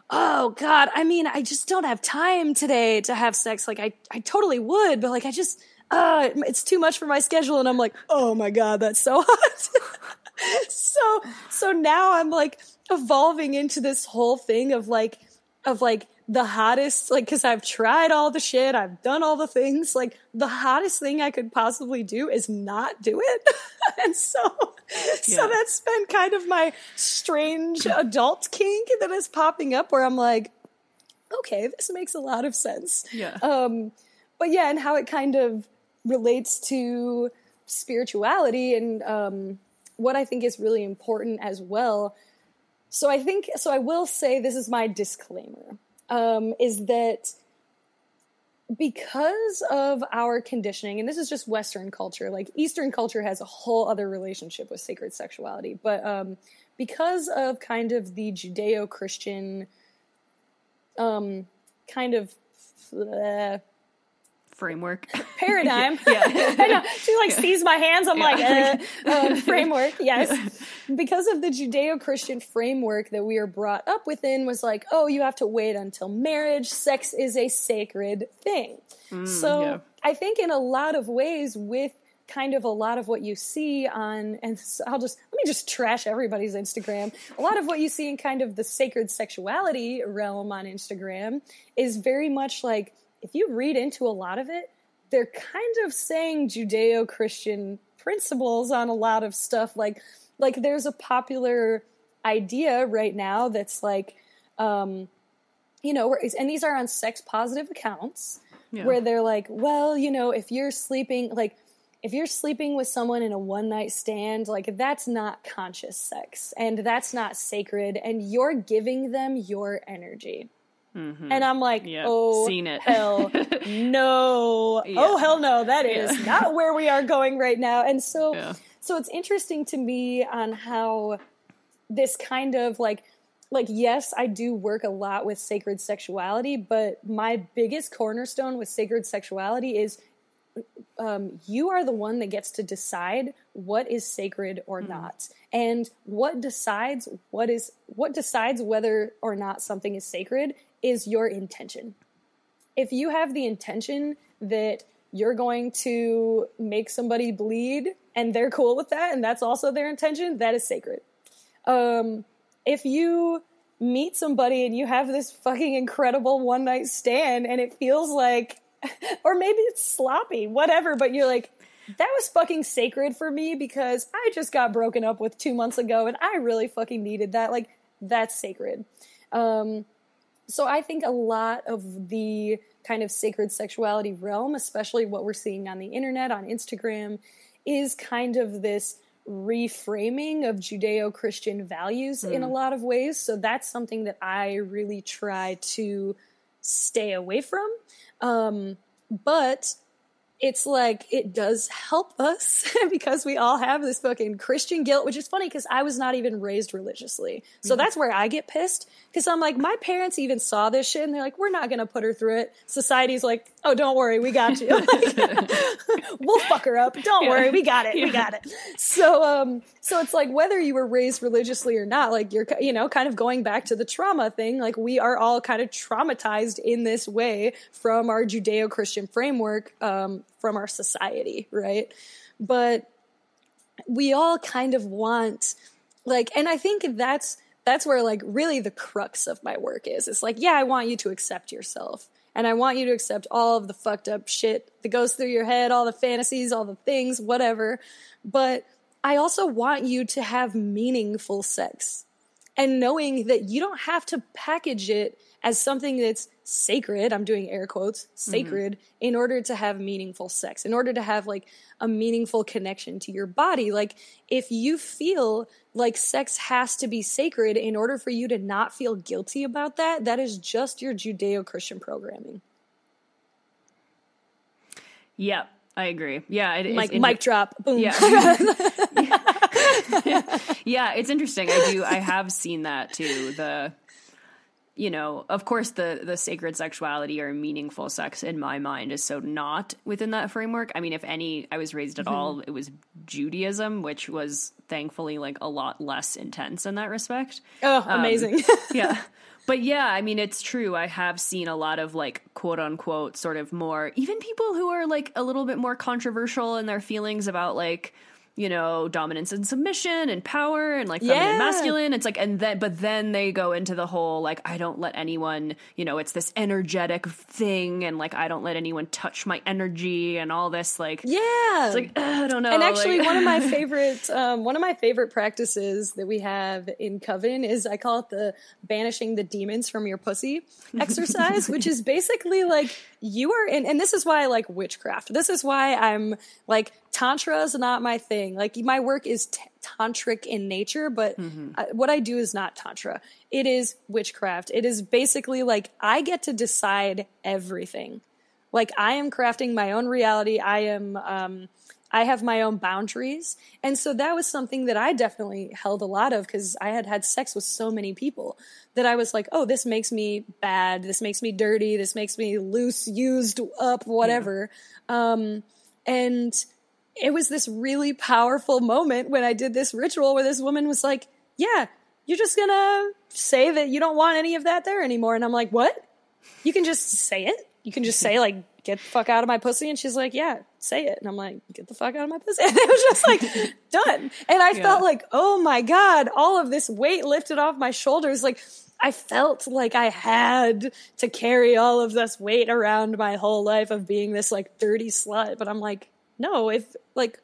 Oh God, I mean, I just don't have time today to have sex. Like I, I totally would, but like I just, uh, it's too much for my schedule. And I'm like, oh my God, that's so hot. so, so now I'm like evolving into this whole thing of like, of like the hottest, like, cause I've tried all the shit, I've done all the things. Like, the hottest thing I could possibly do is not do it. and so, so that's been kind of my strange adult kink that is popping up where I'm like, okay, this makes a lot of sense. Yeah. Um, but yeah, and how it kind of relates to spirituality and um, what I think is really important as well. So I think, so I will say this is my disclaimer, um, is that because of our conditioning, and this is just Western culture, like Eastern culture has a whole other relationship with sacred sexuality, but um, because of kind of the Judeo Christian um, kind of uh, Framework. paradigm. Yeah. I know. She like sees my hands. I'm like, uh, um, framework. Yes. Because of the Judeo Christian framework that we are brought up within, was like, oh, you have to wait until marriage. Sex is a sacred thing. so yeah. I think in a lot of ways, with kind of a lot of what you see on, and I'll just, let me just trash everybody's Instagram. A lot of what you see in kind of the sacred sexuality realm on Instagram is very much like, if you read into a lot of it, they're kind of saying Judeo-Christian principles on a lot of stuff. Like, like there's a popular idea right now that's like, um, you know, where, and these are on sex positive accounts Yeah. where they're like, well, you know, if you're sleeping, like, if you're sleeping with someone in a one night stand, like, that's not conscious sex and that's not sacred, and you're giving them your energy. And I'm like, Mm-hmm. Yeah, oh, seen it. hell no. Oh, hell no. That is Yeah. not where we are going right now. And so, Yeah. so it's interesting to me on how this kind of like, like, yes, I do work a lot with sacred sexuality, but my biggest cornerstone with sacred sexuality is um, you are the one that gets to decide what is sacred or not and what decides what is what decides whether or not something is sacred is your intention. If you have the intention that you're going to make somebody bleed and they're cool with that and that's also their intention that is sacred. Um, if you meet somebody and you have this fucking incredible one night stand and it feels like or maybe it's sloppy whatever but you're like that was fucking sacred for me because i just got broken up with two months ago and i really fucking needed that like that's sacred. Um, so I think a lot of the kind of sacred sexuality realm, especially what we're seeing on the internet, on Instagram, is kind of this reframing of Judeo Christian values in a lot of ways. So that's something that I really try to stay away from. Um, but it's like it does help us because we all have this fucking Christian guilt, which is funny because I was not even raised religiously. So that's where I get pissed because I'm like, my parents even saw this shit and they're like, we're not going to put her through it. Society's like, oh, don't worry, we got you. Like, we'll fuck her up. Don't worry, we got it. We got it. So, um, so it's like whether you were raised religiously or not, like you're, you know, kind of going back to the trauma thing. Like we are all kind of traumatized in this way from our Judeo-Christian framework, um, from our society, right? But we all kind of want like and i think that's that's where like really the crux of my work is. It's like yeah i want you to accept yourself. And i want you to accept all of the fucked up shit that goes through your head all the fantasies all the things whatever. But i also want you to have meaningful sex. And knowing that you don't have to package it as something that's sacred i'm doing air quotes mm-hmm. sacred in order to have meaningful sex in order to have like a meaningful connection to your body like if you feel like sex has to be sacred in order for you to not feel guilty about that that is just your judeo-christian programming Yeah, I agree. Yeah, it, like mic drop boom Yeah. yeah, it's interesting. I do. I have seen that too. The, you know, of course, the the sacred sexuality or meaningful sex in my mind is so not within that framework. I mean, if any, I was raised at all, it was Judaism, which was thankfully like a lot less intense in that respect. oh Um, amazing yeah. But yeah, I mean, it's true. I have seen a lot of like quote unquote sort of more, even people who are like a little bit more controversial in their feelings about like, you know, dominance and submission and power and like feminine Yeah. and masculine. It's like, and then, but then they go into the whole like, I don't let anyone, you know, it's this energetic thing and like, I don't let anyone touch my energy and all this like, yeah it's like, I don't know. and actually like- one of my favorite um, one of my favorite practices that we have in coven is i call it the banishing the demons from your pussy exercise which is basically like you are in and this is why i like witchcraft this is why i'm like tantra is not my thing like my work is t- tantric in nature but I, what i do is not tantra it is witchcraft it is basically like i get to decide everything like I am crafting my own reality. I am um I have my own boundaries. And so that was something that I definitely held a lot of because I had had sex with so many people that I was like, oh, this makes me bad. This makes me dirty. This makes me loose, used up, whatever. Um, and it was this really powerful moment when I did this ritual where this woman was like, yeah, you're just gonna say that you don't want any of that there anymore. And I'm like, what? you can just say it. You can just say like, "Get the fuck out of my pussy," and she's like, "Yeah, say it." And I'm like, "Get the fuck out of my pussy," and it was just like done. And I felt like, oh my god, all of this weight lifted off my shoulders. Like I felt like I had to carry all of this weight around my whole life of being this like dirty slut. But I'm like, no, if like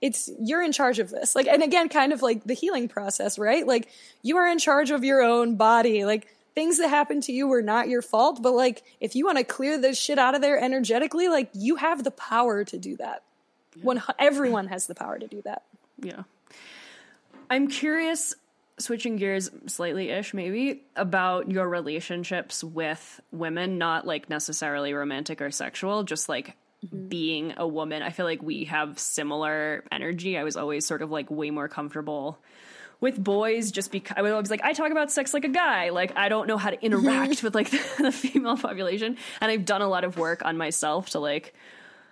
it's you're in charge of this. Like and again kind of like the healing process right? Like you are in charge of your own body. Like things that happen to you were not your fault but like if you want to clear this shit out of there energetically like you have the power to do that. When everyone has the power to do that. Yeah. I'm curious, switching gears slightly ish, maybe, about your relationships with women, not like necessarily romantic or sexual, just like Mm-hmm. being a woman. I feel like we have similar energy. I was always sort of like way more comfortable with boys just because I was always like, I talk about sex like a guy. Like, I don't know how to interact with like the, the female population. And I've done a lot of work on myself to like,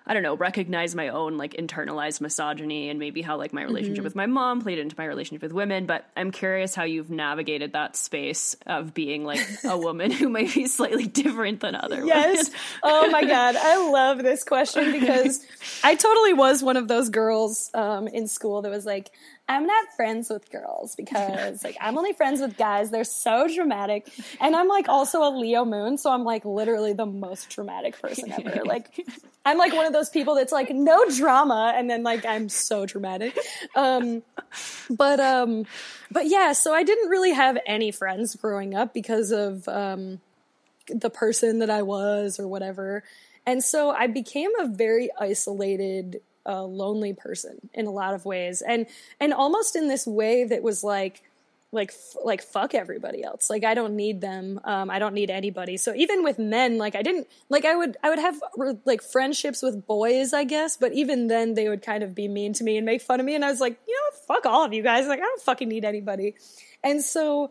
I don't know, recognize my own like internalized misogyny and maybe how like my relationship with my mom played into my relationship with women. But I'm curious how you've navigated that space of being like a woman who might be slightly different than other Yes. Oh my god, I love this question because I totally was one of those girls um, in school that was like, I'm not friends with girls because like I'm only friends with guys. They're so dramatic, and I'm like also a Leo moon, so I'm like literally the most dramatic person ever. Like I'm like one of those people that's like no drama, and then like I'm so dramatic. Um, but um, but yeah, so I didn't really have any friends growing up because of um, the person that I was or whatever. And so I became a very isolated, uh, lonely person in a lot of ways, and and almost in this way that was like, like f- like fuck everybody else. Like I don't need them. Um, I don't need anybody. So even with men, like I didn't like I would I would have like friendships with boys, I guess, but even then they would kind of be mean to me and make fun of me, and I was like, you know, fuck all of you guys. Like I don't fucking need anybody. And so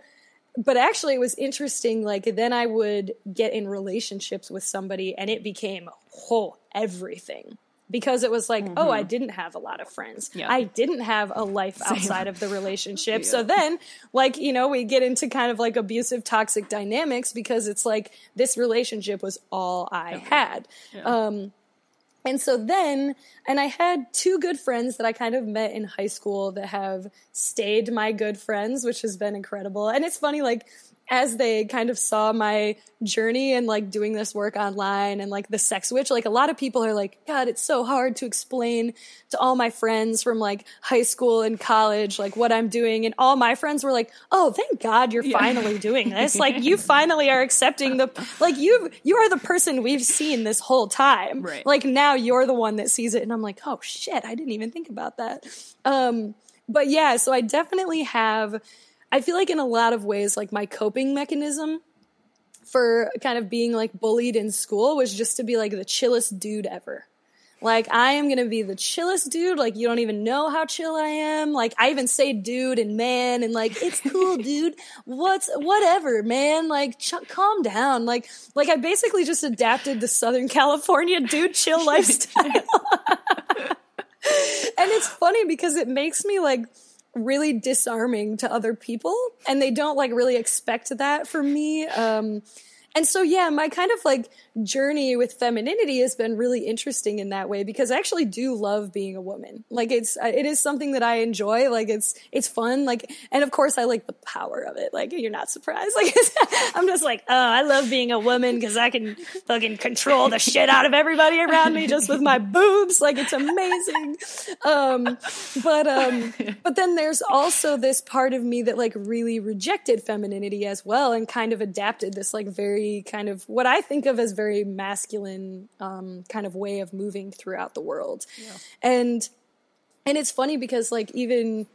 but actually it was interesting like then i would get in relationships with somebody and it became whole everything because it was like oh i didn't have a lot of friends. Yeah. i didn't have a life outside of the relationship. So then like you know we get into kind of like abusive toxic dynamics because it's like this relationship was all i had. Um and so then, and I had two good friends that I kind of met in high school that have stayed my good friends, which has been incredible. And it's funny, like, as they kind of saw my journey and like doing this work online and like the sex witch, like a lot of people are like, God, it's so hard to explain to all my friends from like high school and college, like what I'm doing. And all my friends were like, Oh, thank God you're finally doing this. Like you finally are accepting the, like you, you are the person we've seen this whole time. Right. Like now you're the one that sees it. And I'm like, Oh shit, I didn't even think about that. Um, but yeah, so I definitely have, I feel like in a lot of ways, like my coping mechanism for kind of being like bullied in school was just to be like the chillest dude ever. Like I am gonna be the chillest dude. Like you don't even know how chill I am. Like I even say dude and man and like it's cool, dude. What's whatever, man. Like ch- calm down. Like like I basically just adapted the Southern California dude chill lifestyle. and it's funny because it makes me like really disarming to other people. And they don't like really expect that from me. Um and so yeah my kind of like journey with femininity has been really interesting in that way because i actually do love being a woman. Like it's it is something that i enjoy. Like it's it's fun. Like and of course i like the power of it. Like you're not surprised. Like i'm just like oh i love being a woman because i can fucking control the shit out of everybody around me just with my boobs. Like it's amazing. Um but um but then there's also this part of me that like really rejected femininity as well and kind of adapted this like very kind of what I think of as very masculine um kind of way of moving throughout the world. And and it's funny because like even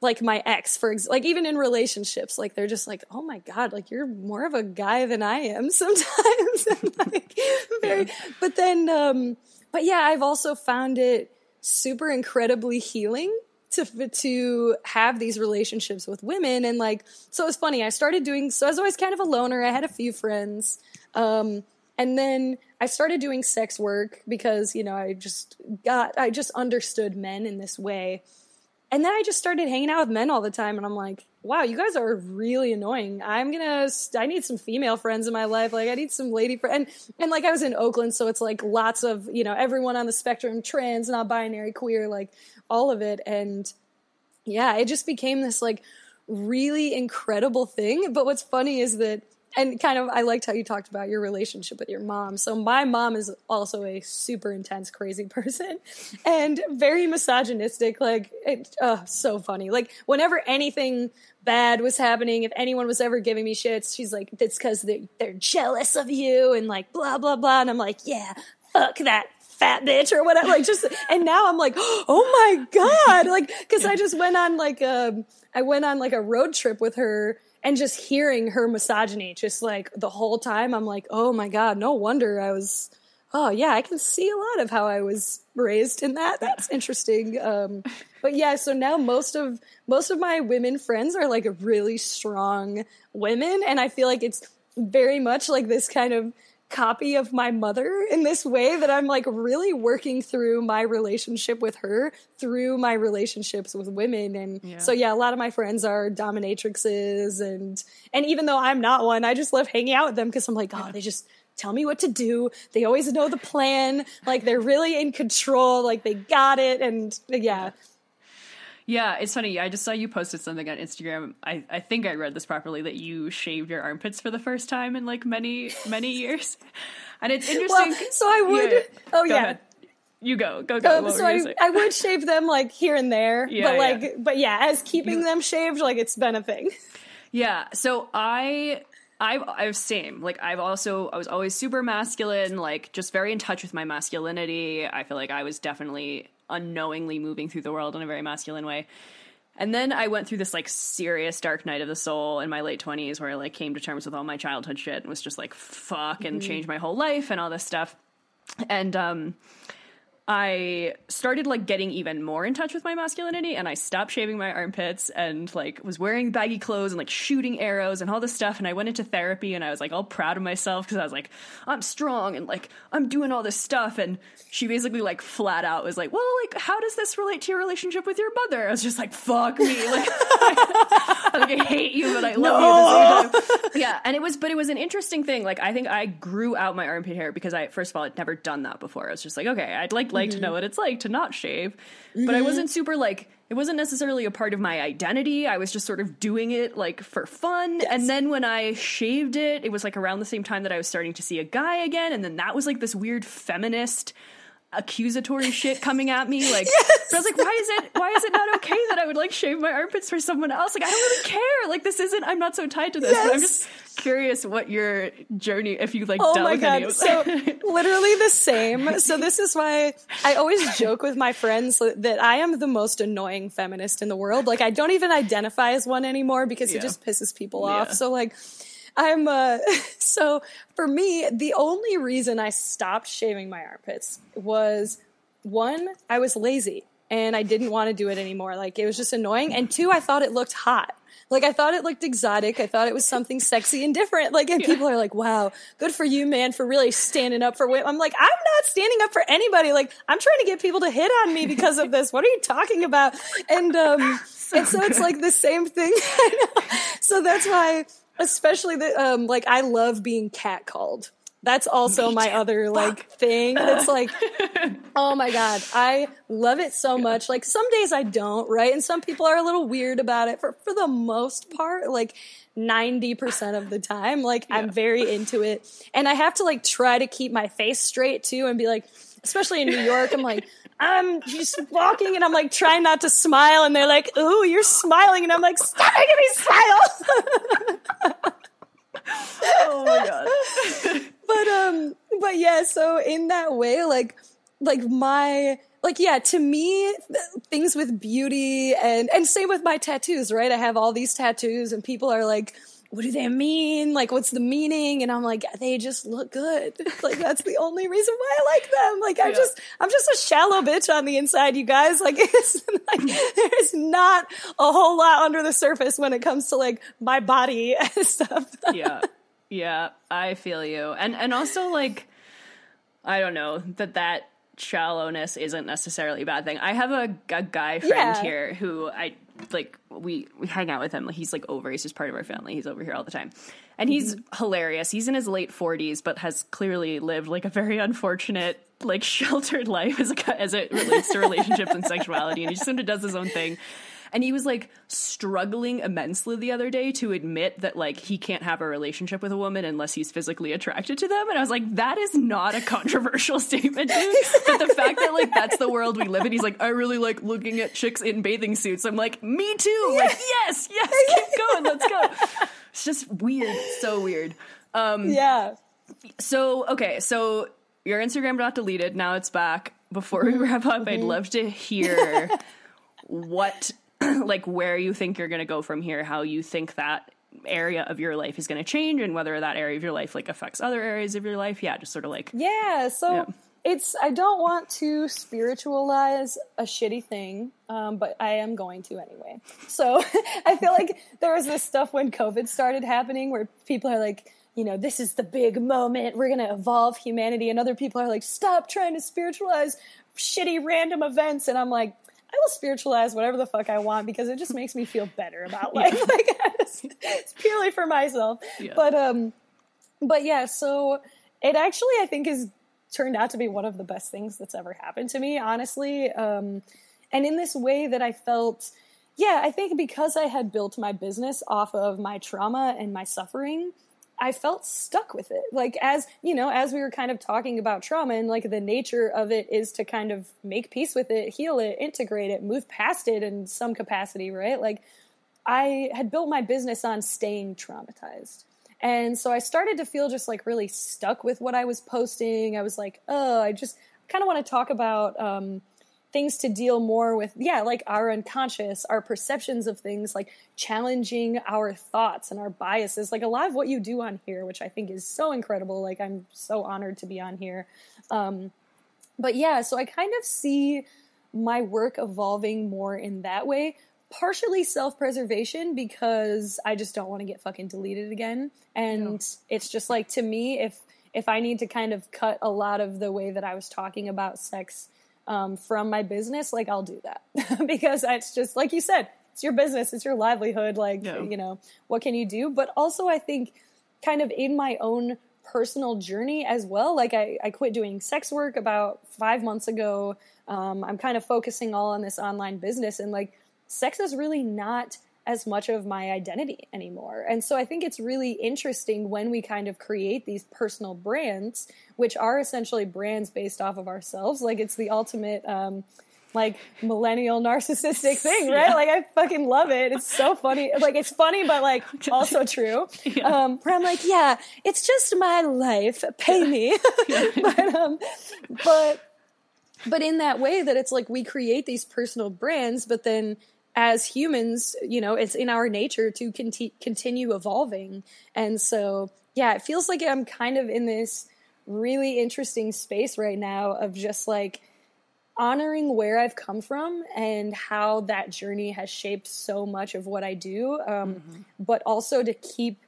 like my ex for ex- like even in relationships like they're just like oh my god like you're more of a guy than i am sometimes. Like, very, but then um but yeah i've also found it super incredibly healing to to have these relationships with women and like so it's funny i started doing so i was always kind of a loner i had a few friends um and then I started doing sex work because, you know, I just got, I just understood men in this way. And then I just started hanging out with men all the time. And I'm like, wow, you guys are really annoying. I'm gonna, I need some female friends in my life. Like, I need some lady friends. And, and like, I was in Oakland, so it's like lots of, you know, everyone on the spectrum, trans, non binary, queer, like all of it. And yeah, it just became this like really incredible thing. But what's funny is that, and kind of, I liked how you talked about your relationship with your mom. So my mom is also a super intense, crazy person and very misogynistic. Like, it, oh, so funny. Like, whenever anything bad was happening, if anyone was ever giving me shits, she's like, that's because they're, they're jealous of you and like, blah, blah, blah. And I'm like, yeah, fuck that fat bitch or whatever. Like just, and now I'm like, oh my God. Like, cause I just went on like, a i went on like a road trip with her and just hearing her misogyny just like the whole time. I'm like, oh my God, no wonder I was, oh yeah, I can see a lot of how I was raised in that. That's interesting. Um, but yeah, so now most of, most of my women friends are like really strong women. And I feel like it's very much like this kind of copy of my mother in this way that I'm like really working through my relationship with her through my relationships with women. And Yeah. so yeah, a lot of my friends are dominatrixes and and even though I'm not one, I just love hanging out with them because I'm like, oh, they just tell me what to do. They always know the plan. Like they're really in control. Like they got it. And yeah. Yeah, it's funny. I just saw you posted something on Instagram. I, I think I read this properly that you shaved your armpits for the first time in like many, many years. And it's interesting. Well, so I would. Yeah, Oh go yeah. ahead. You go, go, go. Um, so I. I would shave them like here and there, Yeah, but like, but yeah, as keeping them shaved, like it's been a thing. Yeah. So I I've I've same. Like I've also I was always super masculine, like just very in touch with my masculinity. I feel like I was definitely unknowingly moving through the world in a very masculine way. And then I went through this like serious dark night of the soul in my late twenties where I like came to terms with all my childhood shit and was just like fuck and changed my whole life and all this stuff. And um I started like getting even more in touch with my masculinity and I stopped shaving my armpits and like was wearing baggy clothes and like shooting arrows and all this stuff and I went into therapy and I was like all proud of myself because I was like I'm strong and like I'm doing all this stuff and she basically like flat out was like well like how does this relate to your relationship with your mother? I was just like fuck me like like I hate you but I love you at the yeah and it was but it was an interesting thing like I think I grew out my armpit hair because I first of all had never done that before. I was just like okay I'd like like to mm-hmm. know what it's like to not shave but I wasn't mm-hmm. super like it wasn't necessarily a part of my identity. I was just sort of doing it like for fun. And then when I shaved it it was like around the same time that I was starting to see a guy again. And then that was like this weird feminist accusatory shit coming at me like but I was like why is it why is it not okay that I would like shave my armpits for someone else like I don't really care like this isn't I'm not so tied to this but I'm just curious what your journey if you like Oh dealt my with any god! of So literally the same. So this is why I always joke with my friends that I am the most annoying feminist in the world. Like I don't even identify as one anymore because Yeah. it just pisses people Yeah. off. So like I'm uh so for me the only reason I stopped shaving my armpits was one I was lazy and I didn't want to do it anymore. Like it was just annoying and two I thought it looked hot. Like I thought it looked exotic. I thought it was something sexy and different. Like and people are like, "Wow, good for you, man, for really standing up for women." I'm like, "I'm not standing up for anybody. Like I'm trying to get people to hit on me because of this. What are you talking about?" And um and so it's like the same thing. So that's why especially the um like I love being catcalled. That's also my other like thing. It's like Oh my god, I love it so much. Like some days I don't, right? And some people are a little weird about it. For for the most part, like 90% of the time, like I'm very into it. And I have to like try to keep my face straight too and be like especially in New York, I'm like I'm just walking and I'm like trying not to smile and they're like, "Ooh, you're smiling." And I'm like, "Stop making me smile." oh my god but um but yeah so in that way like like my like yeah to me th- things with beauty and and same with my tattoos right i have all these tattoos and people are like what do they mean? Like what's the meaning? And i'm like they just look good. Like that's the only reason why i like them. Like i'm Yeah. just i'm just a shallow bitch on the inside you guys. Like it's like there's not a whole lot under the surface when it comes to like my body and stuff. Yeah. Yeah i feel you. And and also like i don't know that that shallowness isn't necessarily a bad thing. I have a, a guy friend Yeah. here who i like we we hang out with him. Like he's like over. He's just part of our family. He's over here all the time. And he's mm-hmm. hilarious. He's in his late 40s but has clearly lived like a very unfortunate like sheltered life as, a, as it relates to relationships and sexuality. And he just sort of does his own thing and he was like struggling immensely the other day to admit that like he can't have a relationship with a woman unless he's physically attracted to them. And I was like, that is not a controversial statement, dude. But the fact that like that's the world we live in, he's like, I really like looking at chicks in bathing suits. I'm like, me too. Like, yes, yes, keep going, let's go. It's just weird, so weird. Um, yeah So okay, so your Instagram got deleted. Now it's back. Before we wrap up, I'd love to hear what, like, where you think you're going to go from here. How you think that area of your life is going to change, and whether that area of your life like affects other areas of your life. Yeah, just sort of like Yeah, so Yeah. it's I don't want to spiritualize a shitty thing, um, but I am going to anyway. So I feel like there was this stuff when COVID started happening where people are like, you know, this is the big moment. We're gonna evolve humanity, and other people are like, stop trying to spiritualize shitty random events, and I'm like. I will spiritualize whatever the fuck I want because it just makes me feel better about life. Like I it's purely for myself. Yeah. But um, but yeah, so it actually I think is turned out to be one of the best things that's ever happened to me, honestly. Um, and in this way that I felt, yeah, I think because I had built my business off of my trauma and my suffering, I felt stuck with it. Like as you know, as we were kind of talking about trauma and like the nature of it is to kind of make peace with it, heal it, integrate it, move past it in some capacity, right? Like I had built my business on staying traumatized. And so I started to feel just like really stuck with what I was posting. I was like, oh, I just kind of want to talk about um, things to deal more with, yeah, like our unconscious, our perceptions of things, like challenging our thoughts and our biases. Like a lot of what you do on here, which I think is so incredible. Like I'm so honored to be on here. Um, but yeah, so I kind of see my work evolving more in that way. Partially self preservation because I just don't want to get fucking deleted again. And it's just like to me, if if I need to kind of cut a lot of the way that I was talking about sex um, from my business, like I'll do that because it's just like you said, it's your business, it's your livelihood. Like Yeah. you know, what can you do? But also, I think kind of in my own personal journey as well. Like I, I quit doing sex work about five months ago. Um, I'm kind of focusing all on this online business and like sex is really not as much of my identity anymore. And so I think it's really interesting when we kind of create these personal brands, which are essentially brands based off of ourselves. Like it's the ultimate um like millennial narcissistic thing, right? Yeah. Like I fucking love it. It's so funny. Like it's funny, but like also true. Um, where I'm like, yeah, it's just my life. Pay me. but um, but but in that way that it's like we create these personal brands, but then as humans, you know, it's in our nature to conti- continue evolving. And so, yeah, it feels like I'm kind of in this really interesting space right now of just like honoring where I've come from and how that journey has shaped so much of what I do, um, but also to keep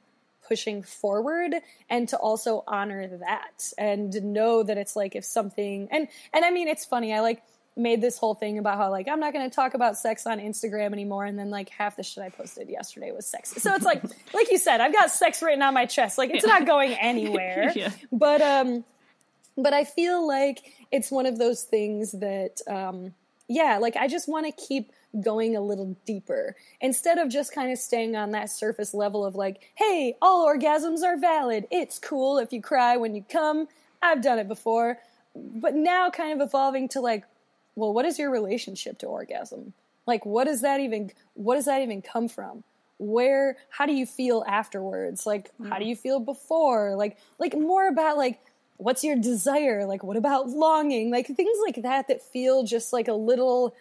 pushing forward and to also honor that and know that it's like if something and and I mean it's funny I like made this whole thing about how like I'm not going to talk about sex on Instagram anymore and then like half the shit I posted yesterday was sex. So it's like like you said I've got sex written on my chest like it's not going anywhere. Yeah. But um but I feel like it's one of those things that, um, yeah, like I just want to keep going a little deeper instead of just kind of staying on that surface level of like, hey, all orgasms are valid. It's cool if you cry when you come. I've done it before. But now kind of evolving to like, well, what is your relationship to orgasm? Like, what does that even, what does that even come from? Where, how do you feel afterwards? Like, how do you feel before? Like, like more about like, what's your desire like what about longing like things like that that feel just like a little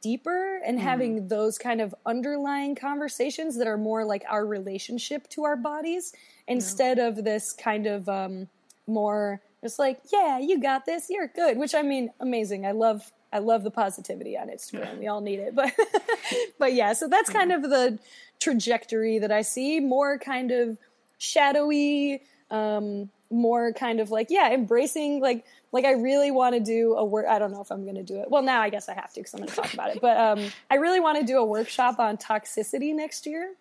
deeper and having those kind of underlying conversations that are more like our relationship to our bodies instead of this kind of um more just like yeah you got this you're good which i mean amazing i love i love the positivity on instagram. We all need it but but yeah so that's kind of the trajectory that i see. More kind of shadowy um more kind of like yeah embracing like like i really want to do a work i don't know if i'm going to do it. Well now i guess i have to because i'm going to talk about it. But um i really want to do a workshop on toxicity next year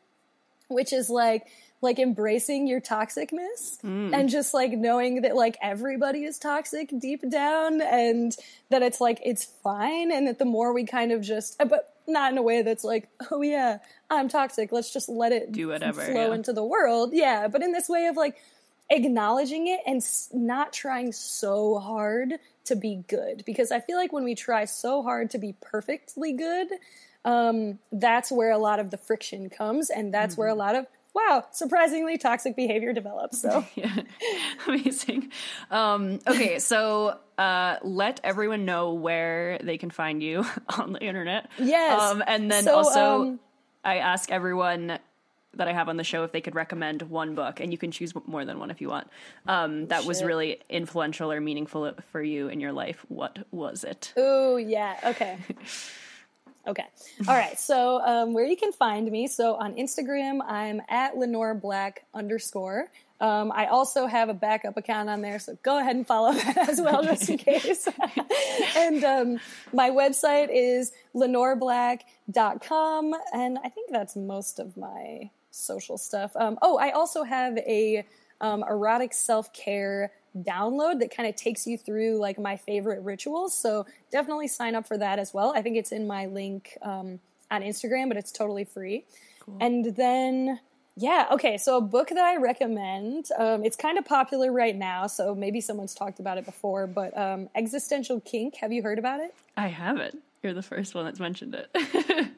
which is like like embracing your toxicness and just like knowing that like everybody is toxic deep down and that it's like it's fine and that the more we kind of just uh, but not in a way that's like oh yeah i'm toxic. Let's just let it Do whatever, flow yeah. into the world. Yeah but in this way of like acknowledging it and not trying so hard to be good. Because i feel like when we try so hard to be perfectly good um, that's where a lot of the friction comes and that's where a lot of wow surprisingly toxic behavior develops so Yeah. Amazing. Um, okay, so uh, let everyone know where they can find you on the internet. Yes. Um, and then So, also, um, I ask everyone that I have on the show if they could recommend one book, and you can choose more than one if you want. Um, that was really influential or meaningful for you in your life. What was it? Oh yeah. Okay. Okay. All right. So um, where you can find me? So on Instagram, I'm at Lenore Black underscore. Um, I also have a backup account on there, so go ahead and follow that as well, just in case. and um, my website is lenoreblack.com, and I think that's most of my social stuff. Um, oh, I also have a um, erotic self care download that kind of takes you through like my favorite rituals. So definitely sign up for that as well. I think it's in my link um, on Instagram, but it's totally free. And then, yeah, okay. So a book that I recommend. Um, it's kind of popular right now, so maybe someone's talked about it before. But um, Existential Kink. Have you heard about it? I haven't. You're the first one that's mentioned it.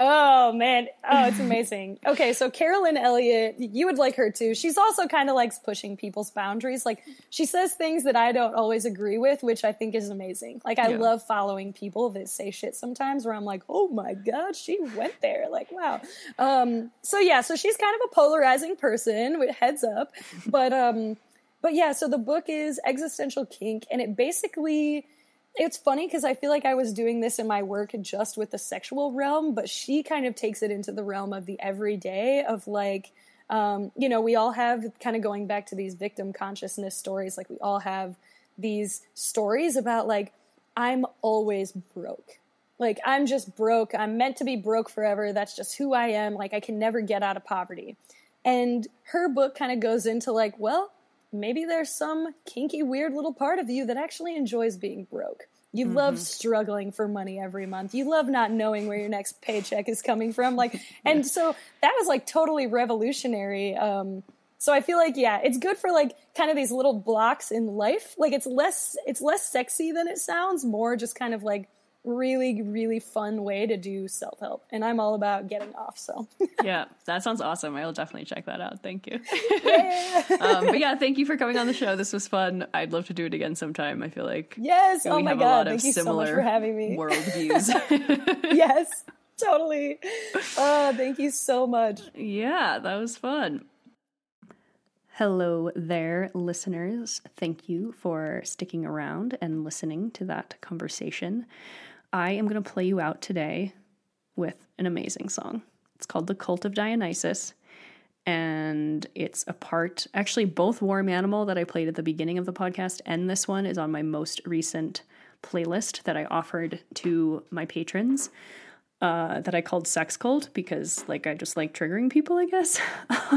Oh man, oh it's amazing. okay, so Carolyn Elliott, you would like her too. She's also kind of likes pushing people's boundaries. Like she says things that I don't always agree with, which I think is amazing. Like I Yeah. love following people that say shit sometimes where I'm like, "Oh my god, she went there." Like, wow. Um so yeah, so she's kind of a polarizing person with heads up. But um but yeah, so the book is Existential Kink and it basically it's funny because I feel like I was doing this in my work just with the sexual realm, but she kind of takes it into the realm of the everyday of like, um, you know, we all have kind of going back to these victim consciousness stories. Like we all have these stories about like, I'm always broke. Like I'm just broke. I'm meant to be broke forever. That's just who I am. Like I can never get out of poverty. And her book kind of goes into like, well, maybe there's some kinky, weird little part of you that actually enjoys being broke. You love struggling for money every month. You love not knowing where your next paycheck is coming from. Like, and so that was like totally revolutionary. Um, so I feel like, yeah, it's good for like kind of these little blocks in life. Like it's less, it's less sexy than it sounds, more just kind of like really, really fun way to do self help. And I'm all about getting off. So yeah, that sounds awesome. I will definitely check that out. Thank you. yeah. um, but yeah, thank you for coming on the show. This was fun. I'd love to do it again sometime. I feel like yes. we Oh my have a God. lot of Thank you so much similar for having me. worldviews. yes, totally. Oh, thank you so much. yeah, that was fun. Hello there, listeners. Thank you for sticking around and listening to that conversation. I am going to play you out today with an amazing song. It's called The Cult of Dionysus. And it's a part, actually, both Warm Animal that I played at the beginning of the podcast and this one is on my most recent playlist that I offered to my patrons uh, that I called Sex Cult because, like, I just like triggering people, I guess.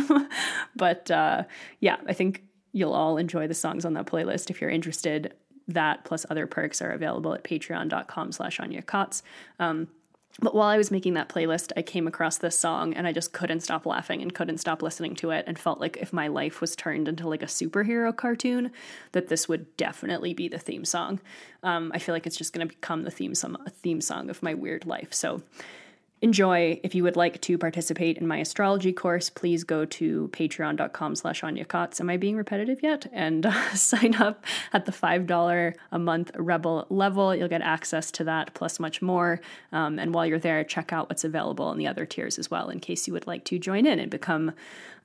but uh, yeah, I think you'll all enjoy the songs on that playlist if you're interested. That plus other perks are available at patreon.com slash Anya Kaats. Um, but while I was making that playlist, I came across this song and I just couldn't stop laughing and couldn't stop listening to it and felt like if my life was turned into like a superhero cartoon, that this would definitely be the theme song. Um, I feel like it's just going to become the theme song, theme song of my weird life. So enjoy. If you would like to participate in my astrology course, please go to patreon.com slash Anya. Am I being repetitive yet? And uh, sign up at the $5 a month Rebel level. You'll get access to that plus much more. Um, and while you're there, check out what's available in the other tiers as well, in case you would like to join in and become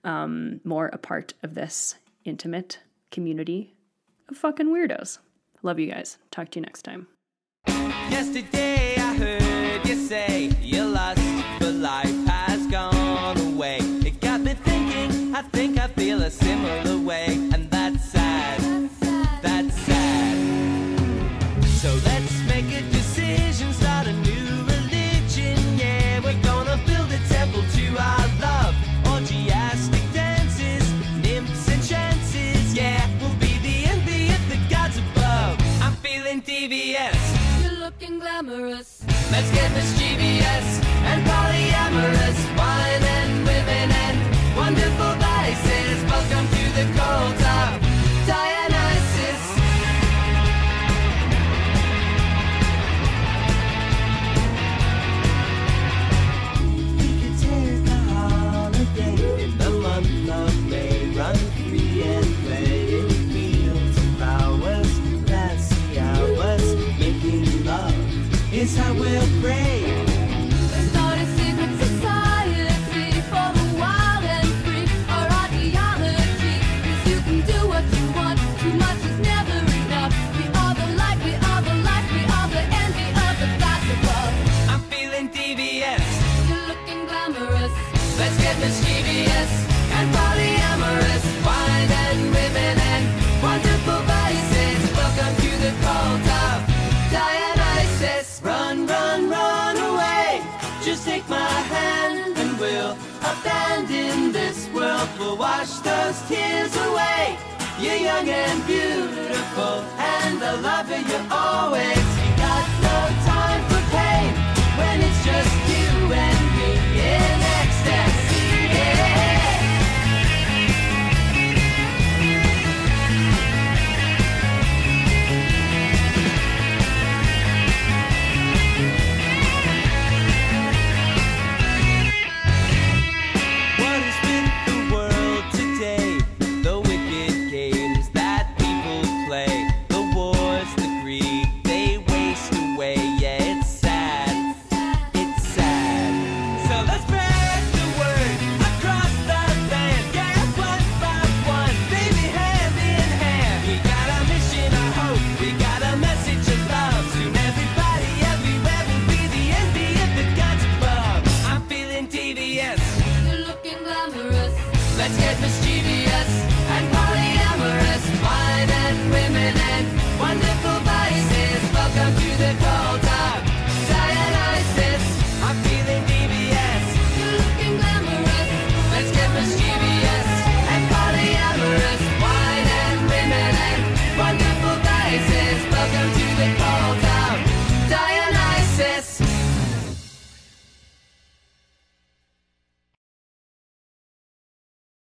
um, more a part of this intimate community of fucking weirdos. Love you guys. Talk to you next time. Yesterday I heard you say you lost, but life has gone away. It got me thinking, I think I feel a similar way, and Let's get mischievous and polyamorous. Wine wash those tears away. You're young and beautiful, and I love you, you always.